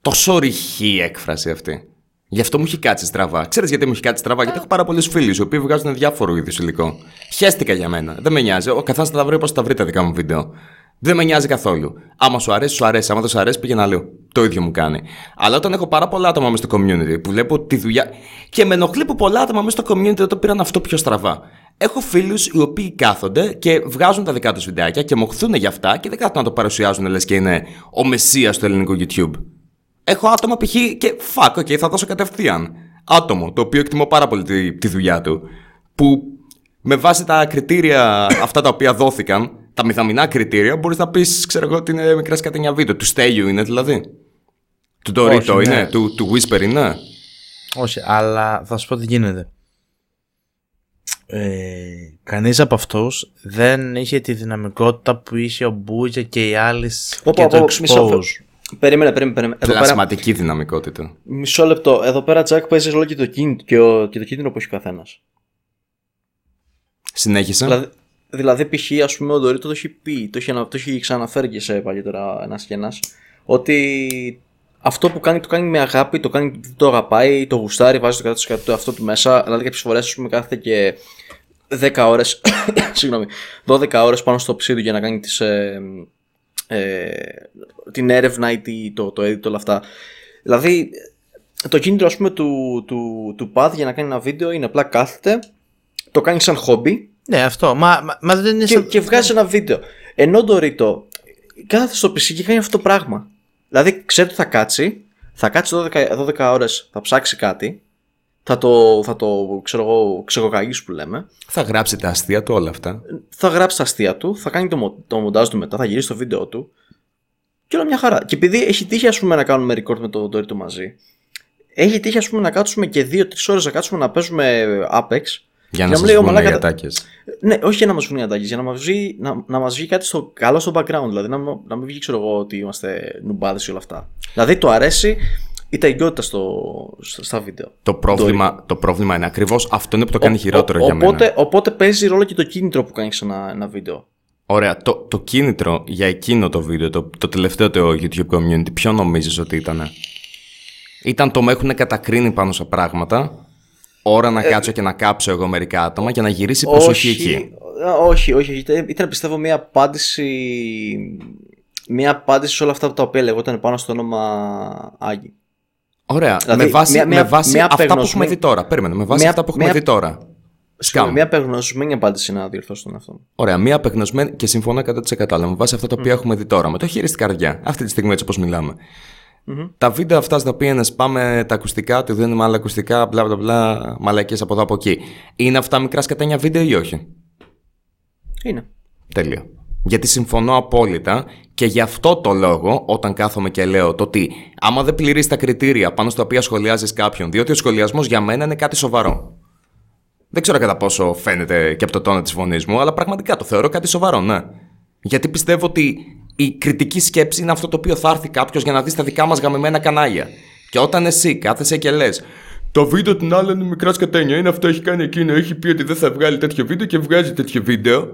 τόσο ρηχή έκφραση αυτή. Γι' αυτό μου έχει κάτσει στραβά. Ξέρεις γιατί μου έχει κάτσει στραβά, γιατί έχω πάρα πολλούς φίλους οι οποίοι βγάζουν διάφορο είδους υλικό. Χαίστηκα για μένα. Δεν με νοιάζει. Ο καθένας θα τα βρει όπως τα βρει τα δικά μου βίντεο. Δεν με νοιάζει καθόλου. Άμα σου αρέσει, σου αρέσει. Άμα δεν σου αρέσει, πήγαινε αλλού. Το ίδιο μου κάνει. Αλλά όταν έχω πάρα πολλά άτομα μέσα στο community που βλέπω τη δουλειά. και με ενοχλεί που πολλά άτομα μέσα στο community δεν το πήραν αυτό πιο στραβά. Έχω φίλους οι οποίοι κάθονται και βγάζουν τα δικά τους βιντεάκια και μοχθούν για αυτά και δεν κάθονται να το παρουσιάζουν λες και είναι ο μεσία του ελληνικού YouTube. Έχω άτομα π.χ. και fuck, ok, θα δώσω κατευθείαν. Άτομο, το οποίο εκτιμώ πάρα πολύ τη, τη δουλειά του. Που με βάση τα κριτήρια αυτά τα οποία δόθηκαν, τα μηδαμινά κριτήρια, μπορείς να πεις, ξέρω εγώ, ότι είναι μικρά σκατενιά βίντεο. Του Στέλιου είναι δηλαδή. Του Dorito είναι, ναι. του, του Whisper είναι. Όχι, αλλά θα σου πω τι γίνεται. Ε, κανείς από αυτούς δεν είχε τη δυναμικότητα που είχε ο Μπούτζα και οι άλλοι και το Expose. Περίμενε, περίμενε. περίμενε. Πλασματική πέρα... δυναμικότητα. Μισό λεπτό. Εδώ πέρα, Τζακ, παίζεις ρόλο και το κίνητρο, και, το κίνητρο που έχει ο καθένας. Συνέχισε. Δηλαδή, δηλαδή π.χ. ας πούμε, ο Ντορίτο το έχει πει, το έχει, το έχει ξαναφέρει και σε παλιότερα ένας και ένας, ότι αυτό που κάνει το κάνει με αγάπη, το κάνει το αγαπάει, το γουστάρει, βάζει το 100% του αυτό του μέσα. Δηλαδή κάποιες φορές, ας πούμε, κάθεται και 10 ώρες, [COUGHS] συγγνώμη, 12 ώρες πάνω στο ψίδι για να κάνει τις, ε, ε, την έρευνα ή το, το edit, όλα αυτά. Δηλαδή, το κίνητρο ας πούμε του, του, του Pad για να κάνει ένα βίντεο είναι απλά κάθεται, το κάνει σαν χόμπι. Ναι, αυτό. Μα, μα, μα δεν είναι και, και βγάζει ένα βίντεο. Ενώ το Ρίτο κάθεται στο PC και κάνει αυτό το πράγμα. Δηλαδή, ξέρει ότι θα κάτσει, θα κάτσει 12, 12 ώρες, θα ψάξει κάτι, θα το, θα το ξέρω εγώ, ξεκοκαγίσει που λέμε. Θα γράψει τα αστεία του όλα αυτά. Θα γράψει τα αστεία του, θα κάνει το, το μοντάζ του μετά, θα γυρίσει το βίντεο του. Και όλα μια χαρά. Και επειδή έχει τύχει ας πούμε, να κάνουμε record με το Dorito μαζί, έχει τύχει ας πούμε, να κάτσουμε και 2-3 ώρες να κάτσουμε να παίζουμε Apex. Για να, να σας βγουν οι ατάκες. Ναι, όχι για να μας βγουν οι ατάκες, για να μας βγει, να, να μας βγει κάτι στο, καλό στο background. Δηλαδή να, να μην βγει, ξέρω εγώ, ότι είμαστε νουμπάδες ή όλα αυτά. Δηλαδή το αρέσει η ταγκιότητα στο, στα βίντεο. Το πρόβλημα, το πρόβλημα είναι ακριβώς αυτό είναι που το κάνει ο, χειρότερο ο, για οπότε, μένα. Οπότε παίζει ρόλο και το κίνητρο που κάνει ένα, ένα βίντεο. Ωραία. Το, το κίνητρο για εκείνο το βίντεο, το, το τελευταίο το YouTube community, ποιο νομίζεις ότι ήταν. Ήταν το με έχουν κατακρίνει πάνω σε πράγματα. Ώρα να ε, κάτσω και να κάψω εγώ μερικά άτομα και να γυρίσει προσοχή εκεί. Όχι, όχι. Ήταν πιστεύω μια απάντηση. Μια απάντηση σε όλα αυτά τα οποία λεγόταν πάνω στο όνομα Άγι. Ωραία. Δηλαδή, με βάση, μια, με βάση μια αυτά που έχουμε δει τώρα. Περίμενε. Με βάση αυτά που έχουμε δει τώρα. Σκάμ. Μια απεγνωσμένη απάντηση να διορθώσω τον αυτό. Ωραία. Μια απεγνωσμένη και συμφωνώ 100% αλλά με βάση αυτά τα οποία mm. έχουμε δει τώρα. Με το χέρι στην καρδιά. Αυτή τη στιγμή έτσι όπως μιλάμε. Mm-hmm. Τα βίντεο αυτά στα οποία σπάμε τα ακουστικά, του δίνουμε άλλα ακουστικά, μπλα μπλα μπλα, μαλακίες από εδώ από εκεί. Είναι αυτά μικρά σκατένια βίντεο ή όχι; Είναι. Τέλεια. Γιατί συμφωνώ απόλυτα και γι' αυτό το λόγο, όταν κάθομαι και λέω το ότι άμα δεν πληρείς τα κριτήρια πάνω στα οποία σχολιάζεις κάποιον, διότι ο σχολιασμός για μένα είναι κάτι σοβαρό. Δεν ξέρω κατά πόσο φαίνεται και από το τόνο της φωνής μου, αλλά πραγματικά το θεωρώ κάτι σοβαρό, ναι. Γιατί πιστεύω ότι η κριτική σκέψη είναι αυτό το οποίο θα έρθει κάποιος για να δεις τα δικά μας γαμημένα κανάλια. Και όταν εσύ κάθεσαι και λες, το βίντεο την άλλη είναι μικρά σκατένια, είναι αυτό, έχει κάνει εκείνο, έχει πει ότι δεν θα βγάλει τέτοιο βίντεο και βγάζει τέτοιο βίντεο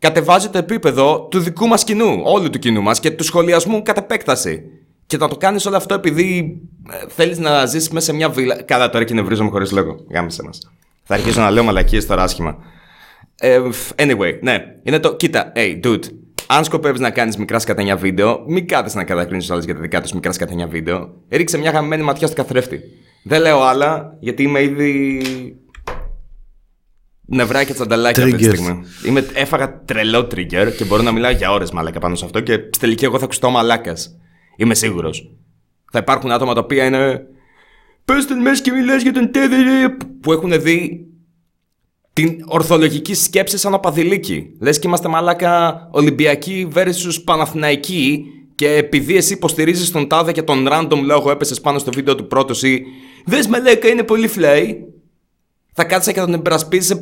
κατεβάζει το επίπεδο του δικού μας κοινού, όλου του κοινού μας και του σχολιασμού κατ' επέκταση. Και θα το κάνεις όλο αυτό επειδή ε, θέλεις να ζήσει μέσα σε μια βίλα. Καλά, τώρα και νευρίζομαι χωρίς λόγο. Γάμισε μας. Θα αρχίσω να λέω μαλακίες τώρα άσχημα. Ε, anyway, ναι. Είναι το. Κοίτα, hey, dude. Αν σκοπεύεις να κάνεις μικρά σκατανιά βίντεο, μην κάθεσαι να κατακρίνεις άλλε για τα δικά τους μικρά σκατανιά βίντεο. Ρίξε μια γαμμένη ματιά στο καθρέφτη. Δεν λέω άλλα, γιατί είμαι ήδη. Νευρά και τσανταλάκια αυτή τη Triggers. στιγμή. Είμαι, έφαγα τρελό trigger και μπορώ να μιλάω για ώρες μαλάκα πάνω σε αυτό και στη τελική εγώ θα ακουστώ μαλάκας. Είμαι σίγουρος. Θα υπάρχουν άτομα τα οποία είναι. Πες τον μέσα και μιλάς για τον τέδε. που έχουν δει την ορθολογική σκέψη σαν οπαδηλίκη. Λες και είμαστε μαλάκα Ολυμπιακοί versus Παναθηναϊκοί και επειδή εσύ υποστηρίζεις τον τάδε και τον random λόγο έπεσες πάνω στο βίντεο του πρώτος ή Δες μαλάκα είναι πολύ φλέι θα κάτσεις και θα τον εμπερασπίζεις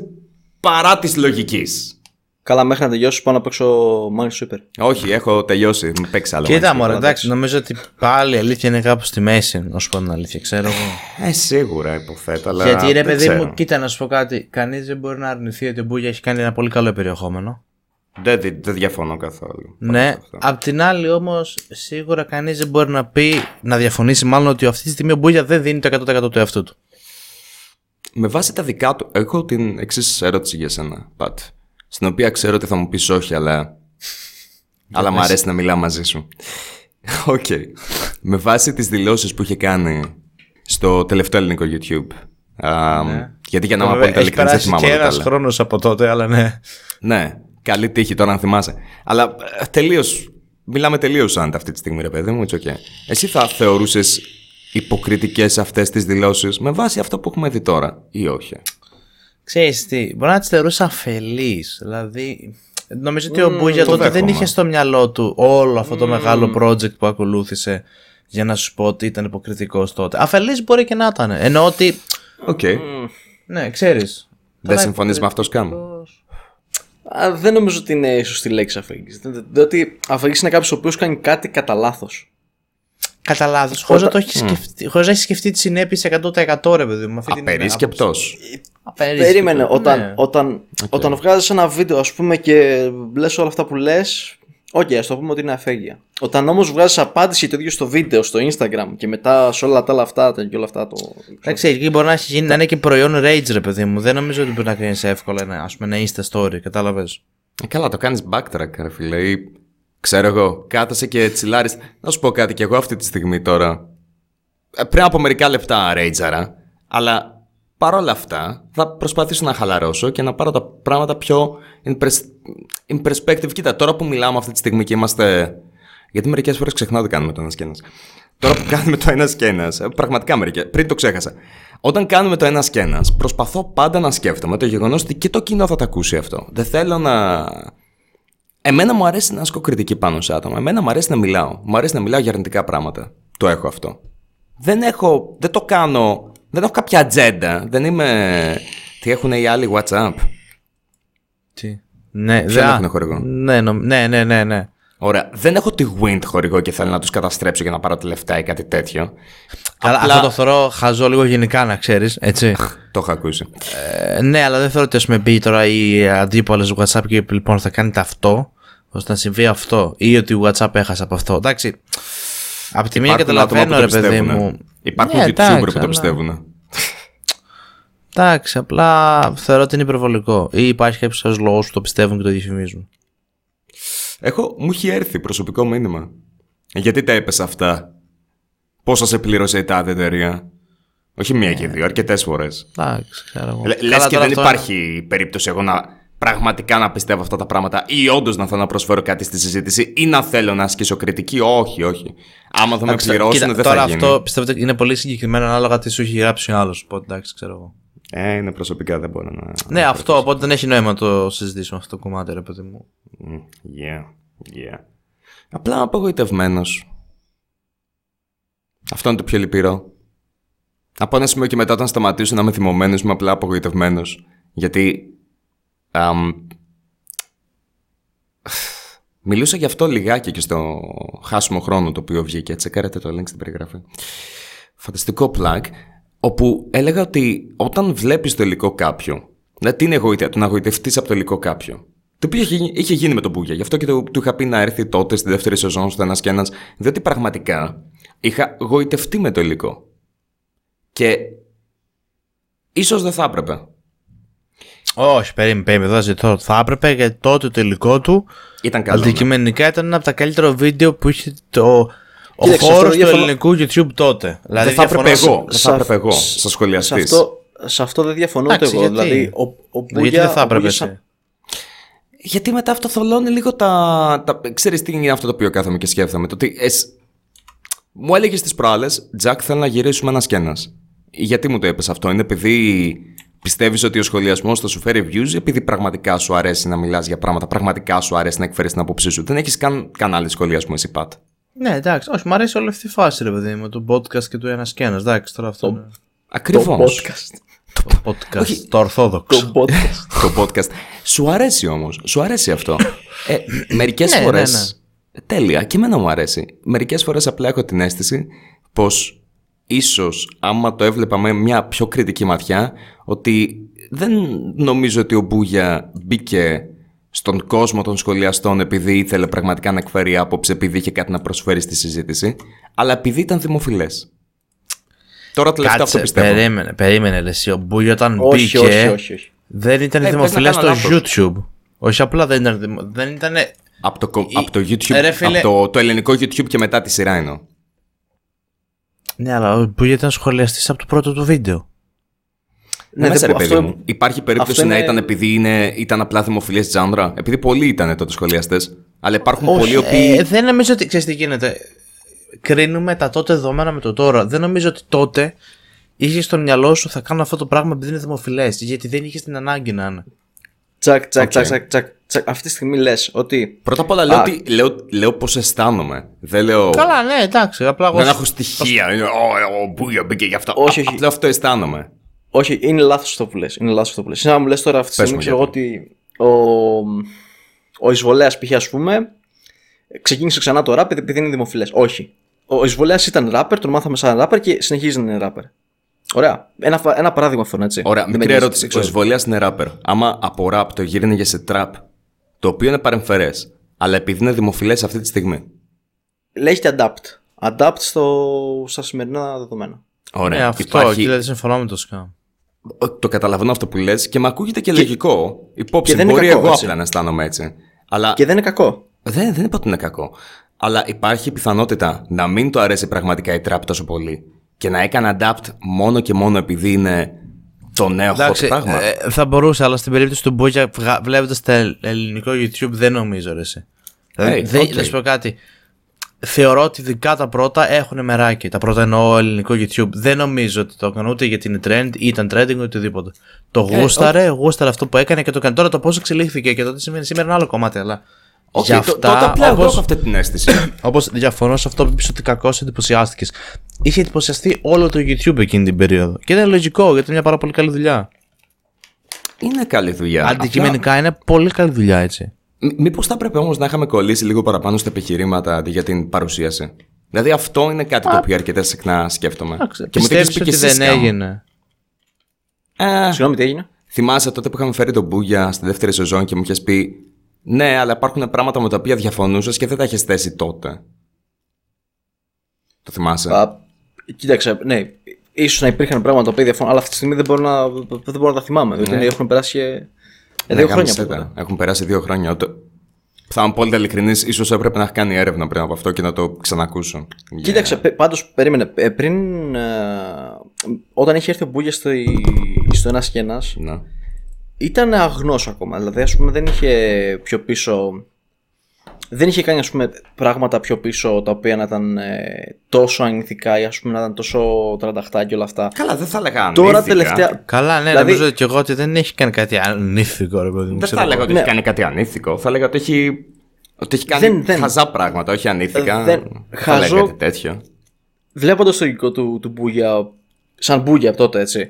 παρά της λογικής. Καλά, μέχρι να τελειώσει πάνω να παίξω Mario Super. Όχι, έχω τελειώσει. Μην παίξει άλλο. Κοίτα, μάλιστα. μωρέ, εντάξει, νομίζω ότι πάλι η αλήθεια είναι κάπου στη μέση, να σου πω την αλήθεια, ξέρω εγώ. Ε, σίγουρα υποθέτω, αλλά. Γιατί ρε δεν παιδί ξέρω. μου, κοίτα να σου πω κάτι. Κανείς δεν μπορεί να αρνηθεί ότι ο Μπούγια έχει κάνει ένα πολύ καλό περιεχόμενο. Δεν, δεν, δεν διαφωνώ καθόλου. Ναι. Απ' την άλλη όμως, σίγουρα κανείς δεν μπορεί να πει, να διαφωνήσει μάλλον ότι αυτή τη στιγμή ο Μπούγια δεν δίνει το 100% του εαυτού του. Με βάση τα δικά του, έχω την εξής ερώτηση για σένα, Πατ. Στην οποία ξέρω ότι θα μου πεις όχι, αλλά. αλλά μου αρέσει να μιλάω μαζί σου. Οκ. Με βάση τις δηλώσεις που είχε κάνει στο τελευταίο ελληνικό YouTube. Α, Γιατί για να είμαι απόλυτα έχει ειλικρινή, δεν περάσει θυμάμαι και όλα τα ένας άλλα. χρόνος από τότε, αλλά ναι. Ναι, καλή τύχη τώρα αν θυμάσαι. Αλλά τελείως. Μιλάμε τελείως άντα αυτή τη στιγμή, ρε παιδί μου. It's okay. Εσύ θα θεωρούσες υποκριτικές αυτές τις δηλώσεις με βάση αυτό που έχουμε δει τώρα, ή όχι; Ξέρεις τι, μπορεί να τις θεωρούσε αφελείς. Δηλαδή, νομίζω ότι ο Μπούγια το τότε δεν δέχομαι. είχε στο μυαλό του όλο αυτό το μεγάλο project που ακολούθησε για να σου πω ότι ήταν υποκριτικός τότε. Αφελής μπορεί και να ήταν. Εννοώ ότι, Οκ. ναι, ξέρεις. Δεν Τώρα συμφωνείς με αυτός σκάμ. Α, δεν νομίζω ότι είναι η σωστή λέξη αφήγηση. Διότι αφήγηση είναι κάποιος ο οποίος κάνει κάτι κατά λάθος. Κατά λάθο. Χωρίς να το έχεις σκεφτεί, χωρίς να έχεις σκεφτεί τις συνέπειες 100% ρε παιδί μου. με αυτή την Απερίσκεπτος. άποψη. Απερίσκεπτος, Περίμενε, όταν, ναι. όταν, όταν βγάζεις ένα βίντεο, ας πούμε, και λες όλα αυτά που λες. Οκ, ας το πούμε ότι είναι αφέλεια. Όταν όμως βγάζεις απάντηση το ίδιο στο βίντεο, στο Instagram και μετά σε όλα τα άλλα αυτά και όλα αυτά το. Εντάξει, εκεί μπορεί να, έχει γίνει, να είναι και προϊόν rage, ρε παιδί μου. Δεν νομίζω ότι μπορεί να κάνει εύκολα ένα, ας πούμε, ένα Insta story, κατάλαβες. Ε, καλά, το κάνεις backtrack, ρε φίλε. Ή, ξέρω εγώ, κάθεσαι και τσιλάρεις. Να σου πω κάτι κι εγώ αυτή τη στιγμή τώρα. Ε, πριν από μερικά λεπτά ρέιτζαρα. Αλλά παρόλα αυτά θα προσπαθήσω να χαλαρώσω και να πάρω τα πράγματα πιο in, pers- in perspective. Κοίτα, τώρα που μιλάμε αυτή τη στιγμή και είμαστε. Γιατί μερικές φορές ξεχνάω τι κάνουμε το ένα και ένα. Τώρα που κάνουμε το ένα και ένα, πραγματικά μερικές. Πριν το ξέχασα. Όταν κάνουμε το ένα και ένα, προσπαθώ πάντα να σκέφτομαι το γεγονός ότι και το κοινό θα τα ακούσει αυτό. Δεν θέλω να. Εμένα μου αρέσει να ασκώ κριτική πάνω σε άτομα. Εμένα μου αρέσει να μιλάω. Μου αρέσει να μιλάω για αρνητικά πράγματα. Το έχω αυτό. Δεν έχω. Δεν το κάνω. Δεν έχω κάποια ατζέντα. Δεν είμαι. Τι έχουν οι άλλοι WhatsApp. Τι; Ναι, Ποιον δεν έχουν χορηγό; Ναι, νομ- ναι, ναι, ναι, ναι. Ωραία. Δεν έχω τη Wind χορηγό και θέλω να τους καταστρέψω για να πάρω τη λεφτά ή κάτι τέτοιο. Καλά, Απλά- αυτό το θεωρώ χαζό λίγο γενικά να ξέρεις, έτσι. Το έχω ακούσει. ε, ναι, αλλά δεν θεωρώ ότι ας πούμε μπει τώρα οι αντίπαλε WhatsApp και είπε λοιπόν θα κάνετε αυτό, ώστε να συμβεί αυτό, ή ότι ο WhatsApp έχασε από αυτό. Εντάξει. Από τη μία Υπάρχουν άτομα που καταλαβαίνω, το ρε παιδί πιστεύουνε. μου. Υπάρχουν Ναι, YouTuber εντάξει, που το αλλά- πιστεύουν. Εντάξει, απλά θεωρώ ότι είναι υπερβολικό. Ή υπάρχει κάποιος λόγος που το πιστεύουν και το διαφημίζουν. Έχω, μου έχει έρθει προσωπικό μήνυμα. Γιατί τα έπεσε αυτά; Πόσα σε πλήρωσε η τάδε εταιρεία; Όχι μία και δύο, αρκετές φορές. Εντάξει, ξέρω εγώ. Λες Καλά, και τώρα δεν αυτό υπάρχει περίπτωση εγώ να πραγματικά να πιστεύω αυτά τα πράγματα ή όντως να θέλω να προσφέρω κάτι στη συζήτηση ή να θέλω να ασκήσω κριτική; Όχι, όχι. Άμα δεν με Εντάξει, πληρώσουν, κοίτα, δεν τώρα θα γίνει. αυτό πιστεύω ότι είναι πολύ συγκεκριμένο ανάλογα τι σου έχει γράψει ο άλλος. Οπότε εντάξει, ξέρω εγώ. Ε, είναι προσωπικά, δεν μπορώ να. Ναι, αυτό οπότε δεν έχει νόημα να το συζητήσουμε αυτό το κομμάτι, ρε παιδί μου. Μμ, Yeah, yeah. Απλά απογοητευμένος. Αυτό είναι το πιο λυπηρό. Από ένα σημείο και μετά, όταν σταματήσω να είμαι θυμωμένος, είμαι απλά απογοητευμένος. Γιατί. Αμ, μιλούσα γι' αυτό λιγάκι και στο χάσιμο χρόνο το οποίο βγήκε. Τσεκάρετε το link στην περιγραφή. Φανταστικό plug. Όπου έλεγα ότι όταν βλέπεις το υλικό κάποιου. Δηλαδή, τι είναι εγωιτεία, το να εγωιτευτείς από το υλικό κάποιου. Το οποίο είχε, γίνει- είχε γίνει με τον Μπούγια. Γι' αυτό και το, του είχα πει να έρθει τότε στη δεύτερη σεζόν στο ένας και ένας. Διότι πραγματικά Είχα γοητευτεί με το υλικό. Και ίσως δεν θα έπρεπε. Όχι, περίμενε, περίμενε, δεν ζητώ. Θα έπρεπε γιατί τότε το υλικό του Ήταν καλό. ναι. αντικειμενικά ήταν ένα από τα καλύτερα βίντεο που είχε το. Ο Κοίταξε, χώρος αυτό του διαφωνώ- ελληνικού YouTube τότε. Δηλαδή, Δεν θα έπρεπε διαφωνώ- εγώ. Δεν σε θα αυ- έπρεπε εγώ. σε- Σαν σχολιαστής. Σε αυτό, σε αυτό δεν διαφωνώ ούτε Εντάξει, εγώ. γιατί; Δηλαδή, ο, ο Γιατί Μπούγια, δεν θα ο έπρεπε Μπούγια σαν- εσύ. Γιατί μετά αυτό θολώνει λίγο τα. τα... Ξέρεις τι είναι αυτό το οποίο κάθομαι και σκέφτομαι. Το ότι εσ... Μου έλεγες τις προάλλες, Τζακ, θέλω να γυρίσουμε ένας και ένας. Γιατί μου το είπε αυτό, Είναι επειδή πιστεύεις ότι ο σχολιασμός θα σου φέρει views, ή επειδή πραγματικά σου αρέσει να μιλάς για πράγματα, πραγματικά σου αρέσει να εκφέρεις την άποψή σου; Δεν έχεις καν κανάλι σχολιασμού, εσύ, Πατ; Ναι, εντάξει, όχι, μου αρέσει όλη αυτή η φάση, ρε παιδί μου, το podcast και του ένας και ένας. Εντάξει, τώρα αυτό. είναι Ακριβώς. Το podcast. Το podcast, το ορθόδοξο. Το podcast. [LAUGHS] το podcast. Σου αρέσει όμως. Σου αρέσει αυτό. Ε, Μερικές Ναι, φορέ. ναι, ναι. Τέλεια. Και εμένα μου αρέσει. Μερικές φορές απλά έχω την αίσθηση πως ίσως άμα το έβλεπα με μια πιο κριτική ματιά, ότι δεν νομίζω ότι ο Μπούγια μπήκε στον κόσμο των σχολιαστών επειδή ήθελε πραγματικά να εκφέρει άποψη, επειδή είχε κάτι να προσφέρει στη συζήτηση, αλλά επειδή ήταν δημοφιλές. Τώρα τελευταία αυτό Κάτσε, πιστεύω. περίμενε, περίμενε, λε. Ο Μπούγιο όταν όχι, μπήκε. όχι, όχι, όχι. Δεν ήταν Ε, δημοφιλέ πες να στο κάνω YouTube. Όχι απλά δεν ήταν. δημο- Δεν ήταν. Από το, κο- από το YouTube, Ε, ρε φίλε- από το, το ελληνικό YouTube και μετά τη σειρά εννοώ. Ναι, αλλά ο Μπούγιο ήταν σχολιαστή από το πρώτο του βίντεο. Ναι, Ναι, μέσα, δεν- ρε παιδί αυτό- μου. Υπάρχει περίπτωση αυτό να είναι- ήταν επειδή είναι, ήταν απλά δημοφιλέ τζάνδρα. Επειδή πολλοί ήταν τότε σχολιαστές. Αλλά υπάρχουν Όχι, πολλοί οι οποίοι. ε, δεν νομίζω ότι. Ξέρεις τι γίνεται. Κρίνουμε τα τότε δεδομένα με το τώρα. Δεν νομίζω ότι τότε είχες στο μυαλό σου θα κάνω αυτό το πράγμα επειδή είναι δημοφιλές. Γιατί δεν είχες την ανάγκη να είναι. Τσακ, τσακ, Οκ. τσακ, τσακ, τσακ, τσακ. Αυτή τη στιγμή λες ότι. Πρώτα απ' όλα λέω, Α. ότι, λέω, λέω πώς αισθάνομαι. Δεν λέω. Καλά, ναι, εντάξει. Απλά εγώ. Δεν έχω στοιχεία. Είναι, «Ω, Ο Μπούγια μπήκε γι' αυτό. Όχι, Α, όχι. Απλά αυτό αισθάνομαι. Όχι, είναι λάθος αυτό που λες. Είναι λάθος αυτό που λες. Είναι να μου λες τώρα αυτή τη Πες στιγμή, μου ξέρω εγώ ότι ο, ο Εισβολέας π.χ. ας πούμε ξεκίνησε ξανά το ραπ επειδή είναι δημοφιλές. Όχι. Ο Εισβολέας ήταν ράπερ, τον μάθαμε σαν ράπερ και συνεχίζει να είναι ράπερ. Ωραία. Ένα, φα- ένα παράδειγμα αυτό, έτσι. Ωραία, Δεν μικρή με νοιάζει, ερώτηση. δεν Ο ξέρω. Ισβολία είναι ράπερ. Άμα από ραπ το γύρινε σε τραπ, το οποίο είναι παρεμφερές, αλλά επειδή είναι δημοφιλές αυτή τη στιγμή. Λέγεται adapt. Adapt στο, στα σημερινά δεδομένα. Ωραία. Ναι, αυτό. Υπάρχει- Και δεν συμφωνώ με το σκάμ. Το καταλαβαίνω αυτό που λες και με ακούγεται και, λογικό. Υπόψη, και δεν είναι μπορεί κακό, εγώ έτσι. απλά να αισθάνομαι έτσι. Αλλά Και δεν είναι κακό. δεν, δεν είπα ότι είναι κακό. Αλλά υπάρχει πιθανότητα να μην το αρέσει πραγματικά η τραπ τόσο πολύ και να έκανε adapt μόνο και μόνο επειδή είναι το νέο hot Εντάξει, πράγμα. ε, θα μπορούσε, αλλά στην περίπτωση του Μπούγια, βλέποντας το ελληνικό YouTube, δεν νομίζω ρε. εσύ. Δηλαδή, Hey, δεν- οκ. να σου πω κάτι. Θεωρώ ότι ειδικά τα πρώτα έχουν μεράκι. Τα πρώτα εννοώ ελληνικό YouTube. Δεν νομίζω ότι το έκανε ούτε γιατί είναι trend, ήταν trending, ούτε οτιδήποτε. Το Ε, γούσταρε, γούσταρε αυτό που έκανε και το έκανε. Τώρα το πώς εξελίχθηκε και το τι σημαίνει σήμερα είναι άλλο κομμάτι. Αλλά Οκ, για το- αυτά, τότε απλά εγώ όπως- έχω αυτή την αίσθηση. [CLEARS THROAT] Όπως διαφωνώ σε αυτό που είπε ότι κακώ εντυπωσιάστηκες. Είχε εντυπωσιαστεί όλο το YouTube εκείνη την περίοδο. Και ήταν λογικό γιατί είναι μια πάρα πολύ καλή δουλειά. είναι καλή δουλειά. Αντικειμενικά είναι πολύ καλή δουλειά έτσι. Μήπως θα έπρεπε όμως να είχαμε κολλήσει λίγο παραπάνω στα επιχειρήματα αντί για την παρουσίαση; Δηλαδή αυτό είναι κάτι το οποίο αρκετά συχνά σκέφτομαι. Και μου το έχεις Πιστεύεις πει ότι και δεν εσύ, Σκάμ. έγινε; Ε, Συγγνώμη, τι έγινε; Θυμάσαι τότε που είχαμε φέρει τον Μπούγια στη δεύτερη σεζόν και μου είχες πει ναι, αλλά υπάρχουν πράγματα με τα οποία διαφωνούσες και δεν τα έχει θέσει τότε. Το θυμάσαι. Α, κοίταξε, ναι. Ίσως να υπήρχαν πράγματα που διαφωνούν, αλλά αυτή τη στιγμή δεν μπορώ να, δεν μπορώ να τα θυμάμαι. Ναι. Δηλαδή έχουν περάσει ε, δύο ναι, χρόνια. Έχουν περάσει δύο χρόνια. Θα είμαι πολύ ειλικρινής, ίσως έπρεπε να έχει κάνει έρευνα πριν από αυτό και να το ξανακούσω. Yeah. Κοίταξε, πάντως περίμενε. Ε, πριν, ε, όταν είχε έρθει ο Μπούγιας στο, στο Ένα και Ένα, ήταν αγνός ακόμα. Δηλαδή, ας πούμε, δεν είχε πιο πίσω. Δεν είχε κάνει ας πούμε, πράγματα πιο πίσω τα οποία να ήταν ε, τόσο ανηθικά ή ας πούμε, να ήταν τόσο τρανταχτά και όλα αυτά. Καλά, δεν θα έλεγα Τώρα ανήθικα. τελευταία. Καλά, ναι, Δηλαδή- νομίζω και εγώ ότι δεν έχει κάνει κάτι ανήθικο, ρε παιδί μου. Δεν ξέρω θα έλεγα εγώ. ότι Ναι. έχει κάνει κάτι ανήθικο. Θα έλεγα ότι έχει, ότι έχει κάνει Δεν- δεν. χαζά πράγματα, όχι ανήθικα. Ε, δεν- Θα έλεγα χαζό- κάτι τέτοιο. Βλέποντας το υλικό του, του Μπούγια, σαν Μπούγια από τότε έτσι,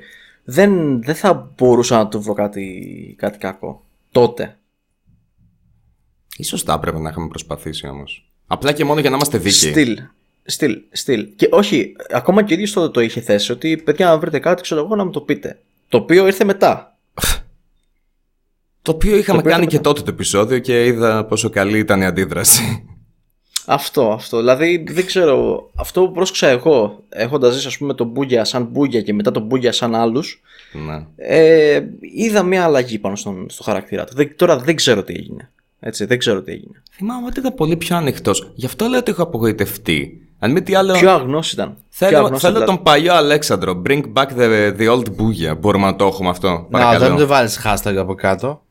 δεν, δεν θα μπορούσα να του βρω κάτι, κάτι κακό. Τότε. Ίσως θα έπρεπε να είχαμε προσπαθήσει όμως. Απλά και μόνο για να είμαστε δίκαιοι. Στυλ. Στυλ. Στυλ. Και όχι, ακόμα και ο ίδιος τότε το είχε θέσει ότι παιδιά, αν βρείτε κάτι, ξέρω εγώ να μου το πείτε. Το οποίο ήρθε μετά. Το οποίο είχαμε Το οποίο κάνει είχαμε και τότε το επεισόδιο και είδα πόσο καλή ήταν η αντίδραση. Αυτό, αυτό. Δηλαδή δεν ξέρω. Αυτό που πρόσεξα εγώ, έχοντας ζήσει ας πούμε τον Μπούγια σαν Μπούγια και μετά τον Μπούγια σαν άλλους, Ναι. ε, είδα μια αλλαγή πάνω στον, στο χαρακτήρα του. Δεν- τώρα δεν ξέρω τι έγινε. Έτσι, δεν ξέρω τι έγινε. Θυμάμαι ότι ήταν πολύ πιο ανοιχτός. Γι' αυτό λέω ότι έχω απογοητευτεί. Αν μη τι άλλο. Πιο αγνός ήταν. Πιο Θέλω, αγνός θέλω ήταν. τον παλιό Αλέξανδρο. Bring back the, the old boogie. Μπορούμε να το έχουμε αυτό. Να, Παρακαλώ. δεν το βάλεις hashtag από κάτω.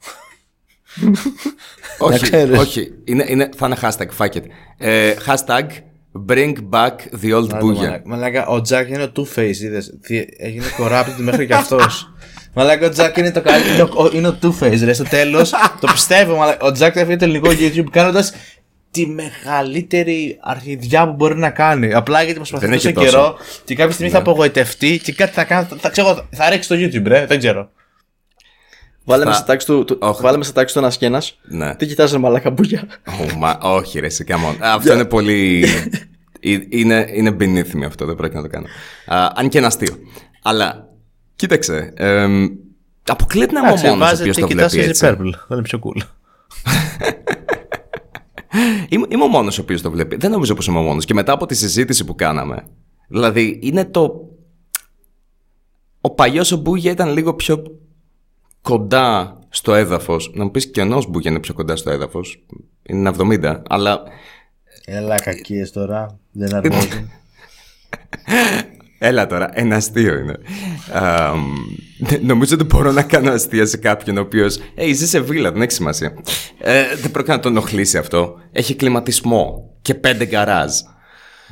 [LAUGHS] όχι, ξέρεις. όχι. Είναι, είναι, θα είναι hashtag. Fuck it. Ε, hashtag bring back the old boogie. Μαλάκα, Μαλάκα, ο Τζακ είναι ο Two-Face, είδες. Τι- Έγινε corrupted μέχρι και αυτός. [LAUGHS] Μαλάκα, ο Τζακ είναι το καλύτερο. Είναι ο Two-Face, ρε. Στο τέλος, το πιστεύω. Μαλάκα. Ο Τζακ θα έφυγε το ελληνικό YouTube κάνοντας τη μεγαλύτερη αρχιδιά που μπορεί να κάνει. Απλά γιατί προσπαθεί Δεν έχει τόσο τόσο. καιρό και κάποια στιγμή θα απογοητευτεί και κάτι θα κάνει. Θα, ξέρω, θα ρίξει το YouTube, ρε. Δεν ξέρω. Βάλε Θα- με στα τάξη του, του, Όχι. βάλε με στα τάξη του ένα και ένα. Ναι. Τι κοιτάζεις ρε μαλάκα μπουλιά. Oh, μα, όχι, ρε, come on. Αυτό είναι πολύ. [LAUGHS] Ε, είναι, είναι beneath me αυτό, δεν πρέπει να το κάνω. Α, αν και είναι αστείο. Αλλά, κοίταξε. εμ, αποκλείεται να είμαι ο μόνος ο οποίος το βλέπει έτσι. Purple. Δεν είναι πιο cool. [LAUGHS] Είμαι, είμαι ο μόνος ο οποίος το βλέπει. Δεν νομίζω πως είμαι ο μόνος. Και μετά από τη συζήτηση που κάναμε. Δηλαδή, είναι το. Ο παλιός ο Μπούγια ήταν λίγο πιο κοντά στο έδαφος. Να μου πεις και ο νέο Μπούγια είναι πιο κοντά στο έδαφος. Είναι 70. Αλλά Έλα, κακίες τώρα. Δεν αρμόζουν. Έλα τώρα, ένα αστείο είναι. Α, μ, νομίζω ότι μπορώ να κάνω αστεία σε κάποιον ο οποίο. Ε, ζει σε βίλα, δεν έχει σημασία. Ε, δεν πρόκειται να τον ενοχλήσει αυτό. Έχει κλιματισμό και πέντε γκαράζ.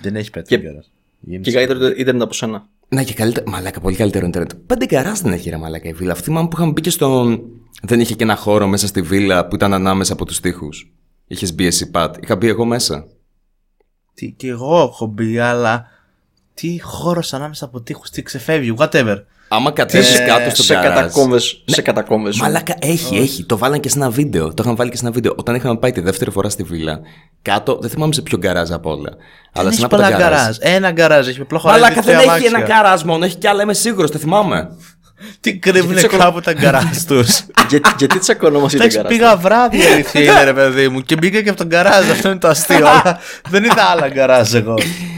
Δεν έχει πέτει Και- κιόλα. και καλύτερο ήταν από σένα. Να και καλύτερο. Μαλάκα, πολύ καλύτερο Ιντερνετ. Πέντε γκαράζ δεν έχει ρε μαλάκα η βίλα. Αυτή θυμάμαι που είχαμε μπει και στον. Δεν είχε και ένα χώρο μέσα στη βίλα που ήταν ανάμεσα από τους τοίχους. Είχες μπει εσύ, Πατ. Είχα μπει εγώ μέσα. Τι, και εγώ έχω μπει, αλλά τι χώρος ανάμεσα από τοίχους, τι ξεφεύγει, whatever. Άμα κατέβεις Ε, κάτω στο σε γκαράζ. κατακόμβες, σε κατακόμβες. Μαλάκα, έχει, έχει. Το βάλαν και σε ένα βίντεο. Το είχαν βάλει και σε ένα βίντεο. Όταν είχαμε πάει τη δεύτερη φορά στη βίλα, κάτω, δεν θυμάμαι σε ποιο γκαράζ από όλα. Αλλά Δεν σε έχει ένα από τα πολλά γκαράζ. γκαράζ. Ένα γκαράζ έχει με διπλό χωράκι. Μαλάκα, δεν τρία έχει ένα αμάξια. γκαράζ μόνο, έχει κι άλλα, είμαι σίγουρος, το θυμάμαι. Τι κρύβουνε τσακω- κάπου τα γκαράζ τους. [LAUGHS] Γιατί, γιατί τσακωνόμαστε για την Εντάξει, γκαράζ. πήγα βράδυ η αλήθεια είναι, ρε [LAUGHS] παιδί μου, και μπήκα και από τον γκαράζ. Αυτό είναι το αστείο. αλλά [LAUGHS] δεν είδα άλλα γκαράζ εγώ.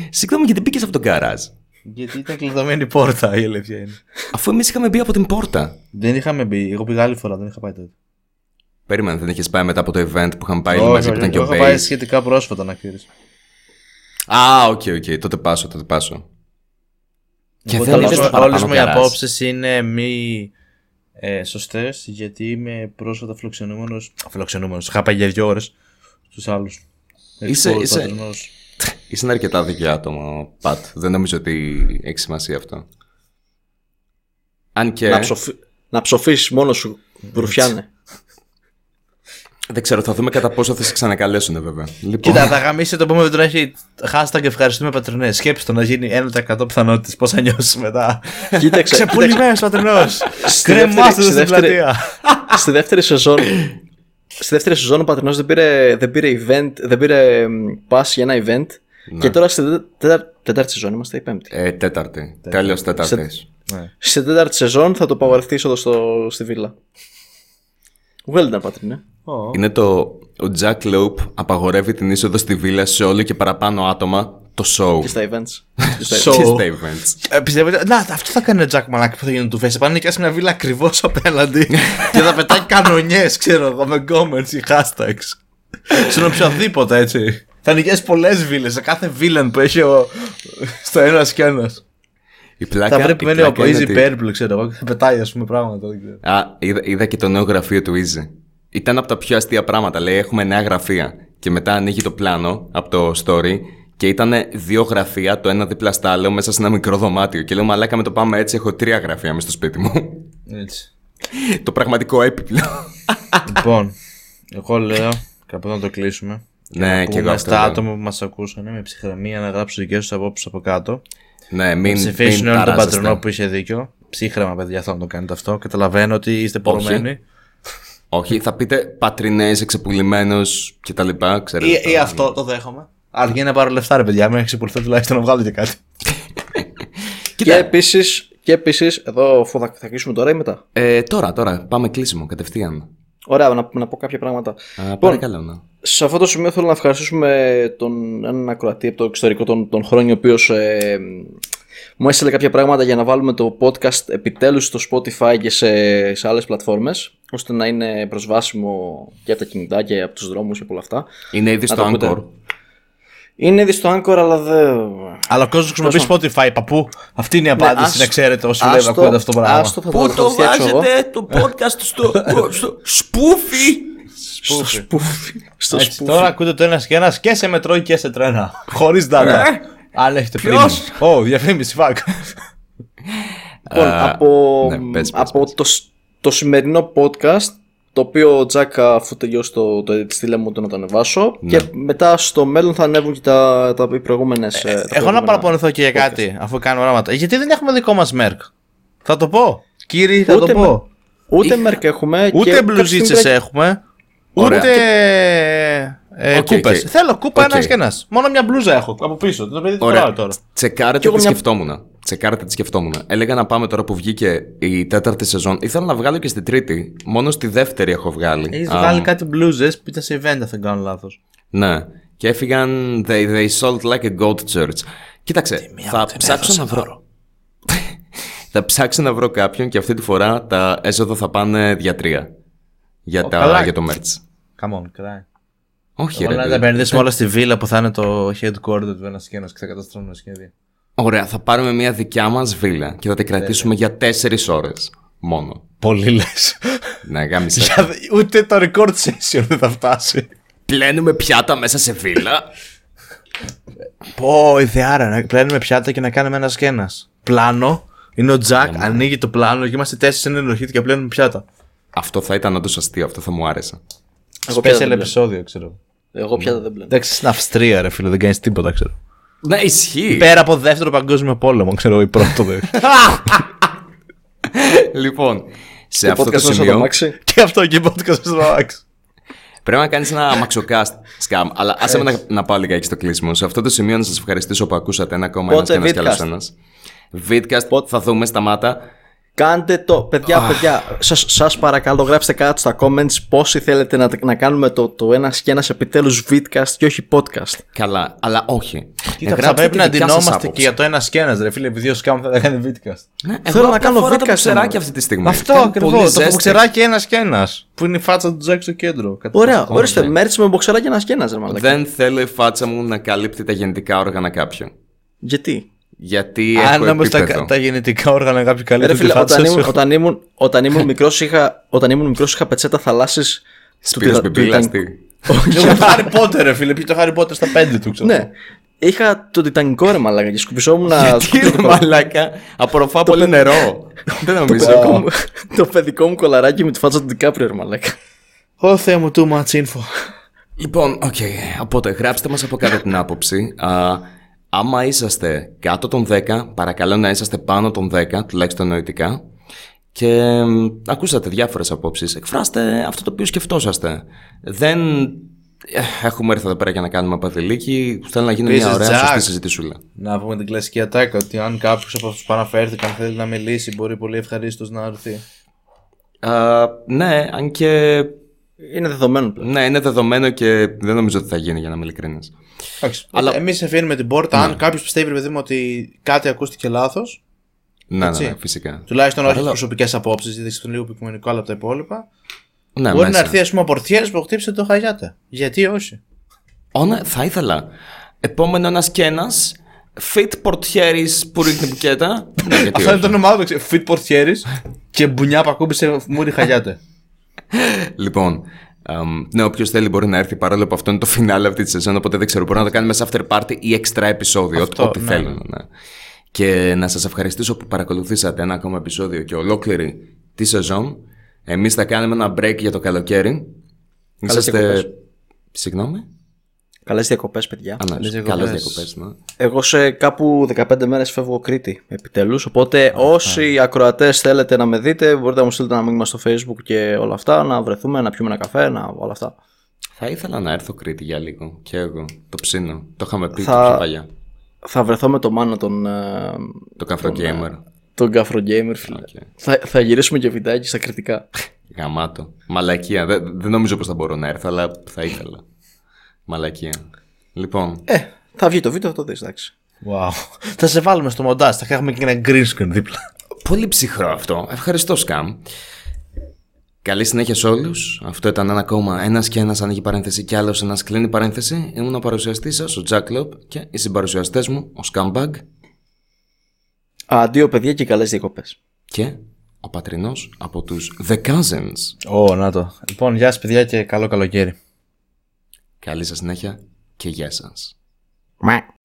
Συγγνώμη, γιατί μπήκες από τον γκαράζ. Γιατί ήταν κλειδωμένη η πόρτα, η αλήθεια είναι. Αφού εμείς είχαμε μπει από την πόρτα. Δεν είχαμε μπει. Εγώ πήγα άλλη φορά, δεν είχα πάει τότε. Περίμενε, δεν είχες πάει μετά από το event που είχαμε πάει όλοι μαζί που ήταν και ο έχω πάει Base. σχετικά πρόσφατα να ξέρεις. Α, ok, ok, τότε πάσω, τότε πάσω. Και δεν Όλε είδες το μου παραπάνω οι γκαράζ. απόψεις είναι μη ε, σωστές γιατί είμαι πρόσφατα φιλοξενούμενο. Φιλοξενούμενος. Είχα πάει για δύο ώρες στους άλλους. Είσαι- είσαι- Είσαι ένα αρκετά δίκαιο άτομο, Πατ. Δεν νομίζω ότι έχει σημασία αυτό. Αν και. Να, ψοφ... να ψοφήσεις μόνος σου, Βρουφιάνε. [LAUGHS] Δεν ξέρω, θα δούμε κατά πόσο θα σε ξανακαλέσουν, βέβαια. Λοιπόν, Κοίτα, θα γαμίσει το επόμενο βίντεο να έχει hashtag ευχαριστούμε πατρινές. Σκέψτε το να γίνει 1% πιθανότητες. Πώς θα νιώσεις μετά. [LAUGHS] Κοίταξε, [LAUGHS] κοίταξε. Ξεπουλημένο πατρινός. Στη Κρεμάστε δεύτερη- το στη στην δεύτερη- πλατεία. στη δεύτερη σεζόν στη δεύτερη σεζόν ο Πατρινός δεν πήρε, δεν πήρε event, δεν πήρε μ, pass για ένα event και τώρα στη τέτα- τέτα- τέταρτη σεζόν είμαστε η πέμπτη; ε, τέταρτη. Τέλο τέταρτης. Ναι. Στη τέταρτη σεζόν θα το απαγορευτεί είσοδο στο, στη βίλα. Well done, Πατρινέ. Ω. Είναι το. Ο Jack Lope απαγορεύει την είσοδο στη βίλα σε όλο και παραπάνω άτομα το show. Και στα events. [LAUGHS] Και στα So- events. Και στα events. Ε, πιστεύω ότι- Να, αυτό θα κάνει ο Τζακ Μαλάκι που θα γίνει του Face. Πάνε νοικιάσει μια βίλα ακριβώς απέναντι [LAUGHS] και θα πετάει κανονιές, ξέρω εγώ, με comments ή hashtags. Στον οποιοδήποτε έτσι. Θα νοικιάσει πολλές βίλες. Σε κάθε villain που έχει ο... στο ένας και ένας. Η πλάκα, Θα βρει η που μένει ο πλάκα είναι Easy ότι- Purple, ξέρω εγώ, και θα πετάει ας πούμε πράγματα. δεν ξέρω. Α, είδα, είδα και το νέο γραφείο του Easy. Ήταν από τα πιο αστεία πράγματα. Λέει: Έχουμε νέα γραφεία. Και μετά ανοίγει το πλάνο από το story και ήταν δύο γραφεία, το ένα δίπλα στο άλλο, μέσα σε ένα μικρό δωμάτιο. Και λέω: Μαλάκα, με το πάμε έτσι, έχω τρία γραφεία μέσα στο σπίτι μου. Έτσι. το πραγματικό έπιπλο. λοιπόν, εγώ λέω κάπου να το κλείσουμε. Ναι, να και πούμε εγώ αυτό. στα λέω. άτομα που μας ακούσαν με ψυχραιμία να γράψουν δικές τους απόψεις από κάτω. Ναι, μην, Ψηφίσουν μην όλο τον ταράζεστε. πατρινό που είχε δίκιο. Ψύχρεμα, παιδιά, θα το κάνετε αυτό. Καταλαβαίνω ότι είστε πορωμένοι. Όχι, θα πείτε πατρινές, εξεπουλημένος κτλ. Ξέρετε. Ή, ή αυτό το δέχομαι. Αρκεί να πάρω λεφτά, ρε παιδιά. Μην έχει πουλθεί τουλάχιστον να βγάλω και κάτι. [LAUGHS] Και Κοίτα, επίσης, και επίσης, εδώ αφού θα, θα κλείσουμε τώρα ή μετά; ε, τώρα, τώρα, πάμε κλείσιμο κατευθείαν. Ωραία, να, να πω κάποια πράγματα. Α, παρακαλώ, ναι. Σε αυτό το σημείο θέλω να ευχαριστήσουμε τον έναν ακροατή από το εξωτερικό, τον, τον Χρόνιο, ο οποίος ε, μου έστειλε κάποια πράγματα για να βάλουμε το podcast επιτέλους στο Spotify και σε, σε άλλες πλατφόρμες ώστε να είναι προσβάσιμο και από τα κινητά και από τους δρόμους και από όλα αυτά. Είναι ήδη Να στο το ακούτε. Anchor. Είναι ήδη στο Anchor αλλά δεν... Αλλά ο κόσμος χρησιμοποιεί Spotify, παππού. Αυτή είναι η απάντηση, ας- να ξέρετε όσοι βλέπουν άστο- ακούγονται αυτό το πράγμα. άστο, θα το- θα το φτιάξω εγώ. το podcast στο, στο σπούφι; Στο σπούφι. Στο Έτσι, σπούφι. τώρα ακούτε το ένας και ένας και σε μετρό και σε τρένα. Χωρίς data. Ε, Αν έχετε ποιος; premium. Ω, διαφήμιση, fuck. Λοιπόν, Α, από, ναι, πες, πες, από πες. Το, σ- το σημερινό podcast το οποίο ο Τζακ αφού τελειώσει το, το edit στείλε μου το να το ανεβάσω Ναι. και μετά στο μέλλον θα ανέβουν και τα, τα οι προηγούμενες ε, τα Εγώ να προηγούμενα. παραπονηθώ και για κάτι, αφού κάνουμε πράγματα. Γιατί δεν έχουμε δικό μας merch. Θα το πω. Κύριοι, θα Ούτε το πω. Ούτε Merck έχουμε και Ούτε κάποια στιγμή μπλουζίτσε πρέπει- έχουμε. Ωραία. Ούτε ε, Οκ, κούπε. οκ. Θέλω κούπα Οκ. ένας και ένας. Μόνο μια μπλούζα έχω από πίσω. Το παιδί το Ωραία. φοράω τώρα. Τσεκάρετε εγώ τι μια- σκεφτόμουν. Τσεκάρετε τι σκεφτόμουν. Έλεγα να πάμε τώρα που βγήκε η τέταρτη σεζόν. Ήθελα να βγάλω και στη τρίτη. Μόνο στη δεύτερη έχω βγάλει. Έχεις Α, βγάλει κάτι μπλούζε που ήταν σε event, αν δεν κάνω λάθος. Ναι. Και έφυγαν. They, they sold like a goat church. Κοίταξε, θα ψάξω να βρω. [LAUGHS] θα ψάξω να βρω κάποιον και αυτή τη φορά τα έσοδα θα πάνε διατρία. Για, τα, καλά. για το merch. Come on, κράι. Όχι, ρε. Όλα να παιδί. τα επενδύσουμε όλα στη βίλα που θα είναι το headquarter του ένας και ένας και θα καταστρώνουμε σχέδια. Ωραία, θα πάρουμε μια δικιά μας βίλα και θα την κρατήσουμε για 4 ώρες. Μόνο. Πολύ λες. Ναι, γάμισε. Ούτε το record session δεν θα φτάσει. Πλένουμε πιάτα μέσα σε βίλα. Πω, ιδεάρα, να πλένουμε πιάτα και να κάνουμε ένα και ένα. Πλάνο. Είναι ο Τζακ, ανοίγει το πλάνο και είμαστε τέσσερις σε ένα ενοχήτη και πλένουμε πιάτα. Αυτό θα ήταν όντως αστείο, αυτό θα μου άρεσε. Εγώ πια Special δεν μπλέω. επεισόδιο, ξέρω. Εγώ πια δεν μπλέω. Εντάξει, στην Αυστρία, ρε φίλε, δεν κάνεις τίποτα, ξέρω. Ναι, ισχύει. Πέρα από δεύτερο παγκόσμιο πόλεμο, ξέρω, ή πρώτο δε. λοιπόν, σε Το αυτό podcast το μέσα στο σημείο αμάξι. και αυτό και podcast στο Max. πρέπει να κάνεις ένα μαξοκάστ σκάμ. Αλλά άσε με να, να πάω λιγάκι στο κλείσιμο. Σε αυτό το σημείο να σας ευχαριστήσω που ακούσατε ένα ακόμα ένας Πότε και ένας κι άλλος vidcast? ένας. Vidcast, θα δούμε, σταμάτα. Κάντε το, παιδιά, παιδιά, σας, σας παρακαλώ γράψτε κάτω στα comments πόσοι θέλετε να, να κάνουμε το, το ένας και ένας επιτέλους vidcast και όχι podcast. Καλά, αλλά όχι. Κοίτα, Γράψτε θα πρέπει τη να δικιά σας ντυνόμαστε άποψη. και για το ένα και ένας, ρε φίλε, επειδή ο Σκάμ θα κάνει vidcast. Ναι, Θέλω εγώ να απλά κάνω φοράω το vidcast, ξεράκι άμα. αυτή τη στιγμή. Αυτό Κάνει ακριβώς. πολύ Το ζέστη. μποξεράκι ένας και ένας. Που είναι η φάτσα του Τζακ στο κέντρο. Κάτι Ωραία, τέτοιο. ορίστε, merch με μποξεράκι ένας και ένας, ρε μαλάκα. Δεν θέλω η φάτσα μου να καλύπτει τα γεννητικά όργανα κάποιον. Γιατί; Γιατί Αν έχω όμως τα, επίπεδο. τα γεννητικά όργανα κάποιου Ρε καλύπτουν τη φίλε, φάτσα όταν ήμουν, σου. όταν ήμουν, όταν ήμουν μικρός είχα, όταν ήμουν μικρός είχα πετσέτα θαλάσσης του Σπύρος Τιτα- του Μπιμπίλας, Τιτανικού. τι. Εγώ το Harry Potter, ρε φίλε, πήγε το Harry Potter στα 5 του, ξέρω. Ναι. Είχα το τιτανικό ρε μαλάκα και σκουπισόμουν να Τι ρε μαλάκα, απορροφά πολύ νερό. Δεν το, νομίζω. παιδικό μου, το παιδικό μου κολαράκι με τη φάτσα του Ντικάπριο ρε μαλάκα. Ω Θεέ μου, too much info. Λοιπόν, οκ. Οπότε, γράψτε μας από κάτω την άποψη. Α, άμα είσαστε κάτω των 10, παρακαλώ να είσαστε πάνω των 10, τουλάχιστον νοητικά. Και μ, ακούσατε διάφορες απόψεις. Εκφράστε αυτό το οποίο σκεφτόσαστε. Δεν ε, έχουμε έρθει εδώ πέρα για να κάνουμε παδιλίκι. Θέλω να γίνει μια Επίσης, ωραία Jack. σωστή συζητησούλα. Να πούμε την κλασική ατάκα ότι αν κάποιος από αυτούς που αναφέρθηκαν θέλει να μιλήσει, μπορεί πολύ ευχαρίστως να έρθει. Α, ναι, αν και Είναι δεδομένο πλέον. ναι, είναι δεδομένο και δεν νομίζω ότι θα γίνει για να είμαι ειλικρινής. Αλλά Αλλά- εμείς αφήνουμε την πόρτα. Αν κάποιος πιστεύει, ρε παιδί μου, ότι κάτι ακούστηκε λάθος, Ναι, ναι, Έτσι. ναι, φυσικά. τουλάχιστον όχι Παρόλο- προσωπικές απόψεις, γιατί στον λίγο υποκειμενικό άλλα από τα υπόλοιπα, Ναι, μπορεί μέσα. να έρθει, ας πούμε, ο πορτιέρης που χτύπησε το χαγιάτε. Γιατί όχι. Ω, ναι, θα ήθελα. Επόμενο ένας και ένας. Fit πορτιέρης που ρίχνει μπουκέτα. [LAUGHS] ναι, γιατί Αυτό είναι όχι. το όνομά του. ξέρω. Fit πορτιέρης και μπουνιά που ακούμπησε μούρι χαγιάτε. Λοιπόν, αμ, ναι, όποιος θέλει μπορεί να έρθει παρόλο που αυτό είναι το φινάλε αυτή τη σεζόν. Οπότε δεν ξέρω, μπορεί να το κάνουμε σε after party ή extra επεισόδιο. Αυτό, ό,τι ναι. θέλουν. Ναι. Και να σας ευχαριστήσω που παρακολουθήσατε ένα ακόμα επεισόδιο και ολόκληρη τη σεζόν. Εμείς θα κάνουμε ένα break για το καλοκαίρι. Είσαστε. διακοπές. Συγγνώμη. Καλές διακοπές, παιδιά. Α, ναι, Καλές καλές διακοπές. διακοπές, ναι. Εγώ σε κάπου 15 μέρες φεύγω Κρήτη επιτέλους. Οπότε όσοι ακροατές θέλετε να με δείτε, μπορείτε να μου στείλετε ένα μήνυμα στο Facebook και όλα αυτά. Να βρεθούμε, να πιούμε ένα καφέ, να, όλα αυτά. Θα ήθελα να έρθω Κρήτη για λίγο. Και εγώ. Το ψήνω. Το είχαμε πει Θα- και πιο παλιά. Θα βρεθώ με το Μάνο τον, ε, Το Κάφρο Gamer. τον Κάφρο Gamer, φίλε. Οκ. Θα, θα γυρίσουμε και βιντεάκι στα κρητικά. Γαμάτο. Μαλακία. Δεν, δεν νομίζω πως θα μπορώ να έρθω, αλλά θα ήθελα. Μαλακία. Λοιπόν, Ε, θα βγει το βίντεο, θα το δεις, εντάξει. Wow. θα σε βάλουμε στο μοντάζ. Θα έχουμε και ένα green screen δίπλα. πολύ ψυχρό αυτό. Ευχαριστώ, Scam. Καλή συνέχεια σε όλους. Αυτό ήταν ένα ακόμα. Ένας και ένας ανοίγει παρένθεση και άλλος ένας κλείνει παρένθεση. Ήμουν ο παρουσιαστής σας, ο Jack Lop, και οι συμπαρουσιαστές μου, ο Scumbag Αντίο, παιδιά, και καλές διακοπές. και ο πατρινός από τους The Cousins. Ω, να το. Λοιπόν, γεια σας παιδιά και καλό καλοκαίρι. Καλή σας συνέχεια και γεια σας. Μα.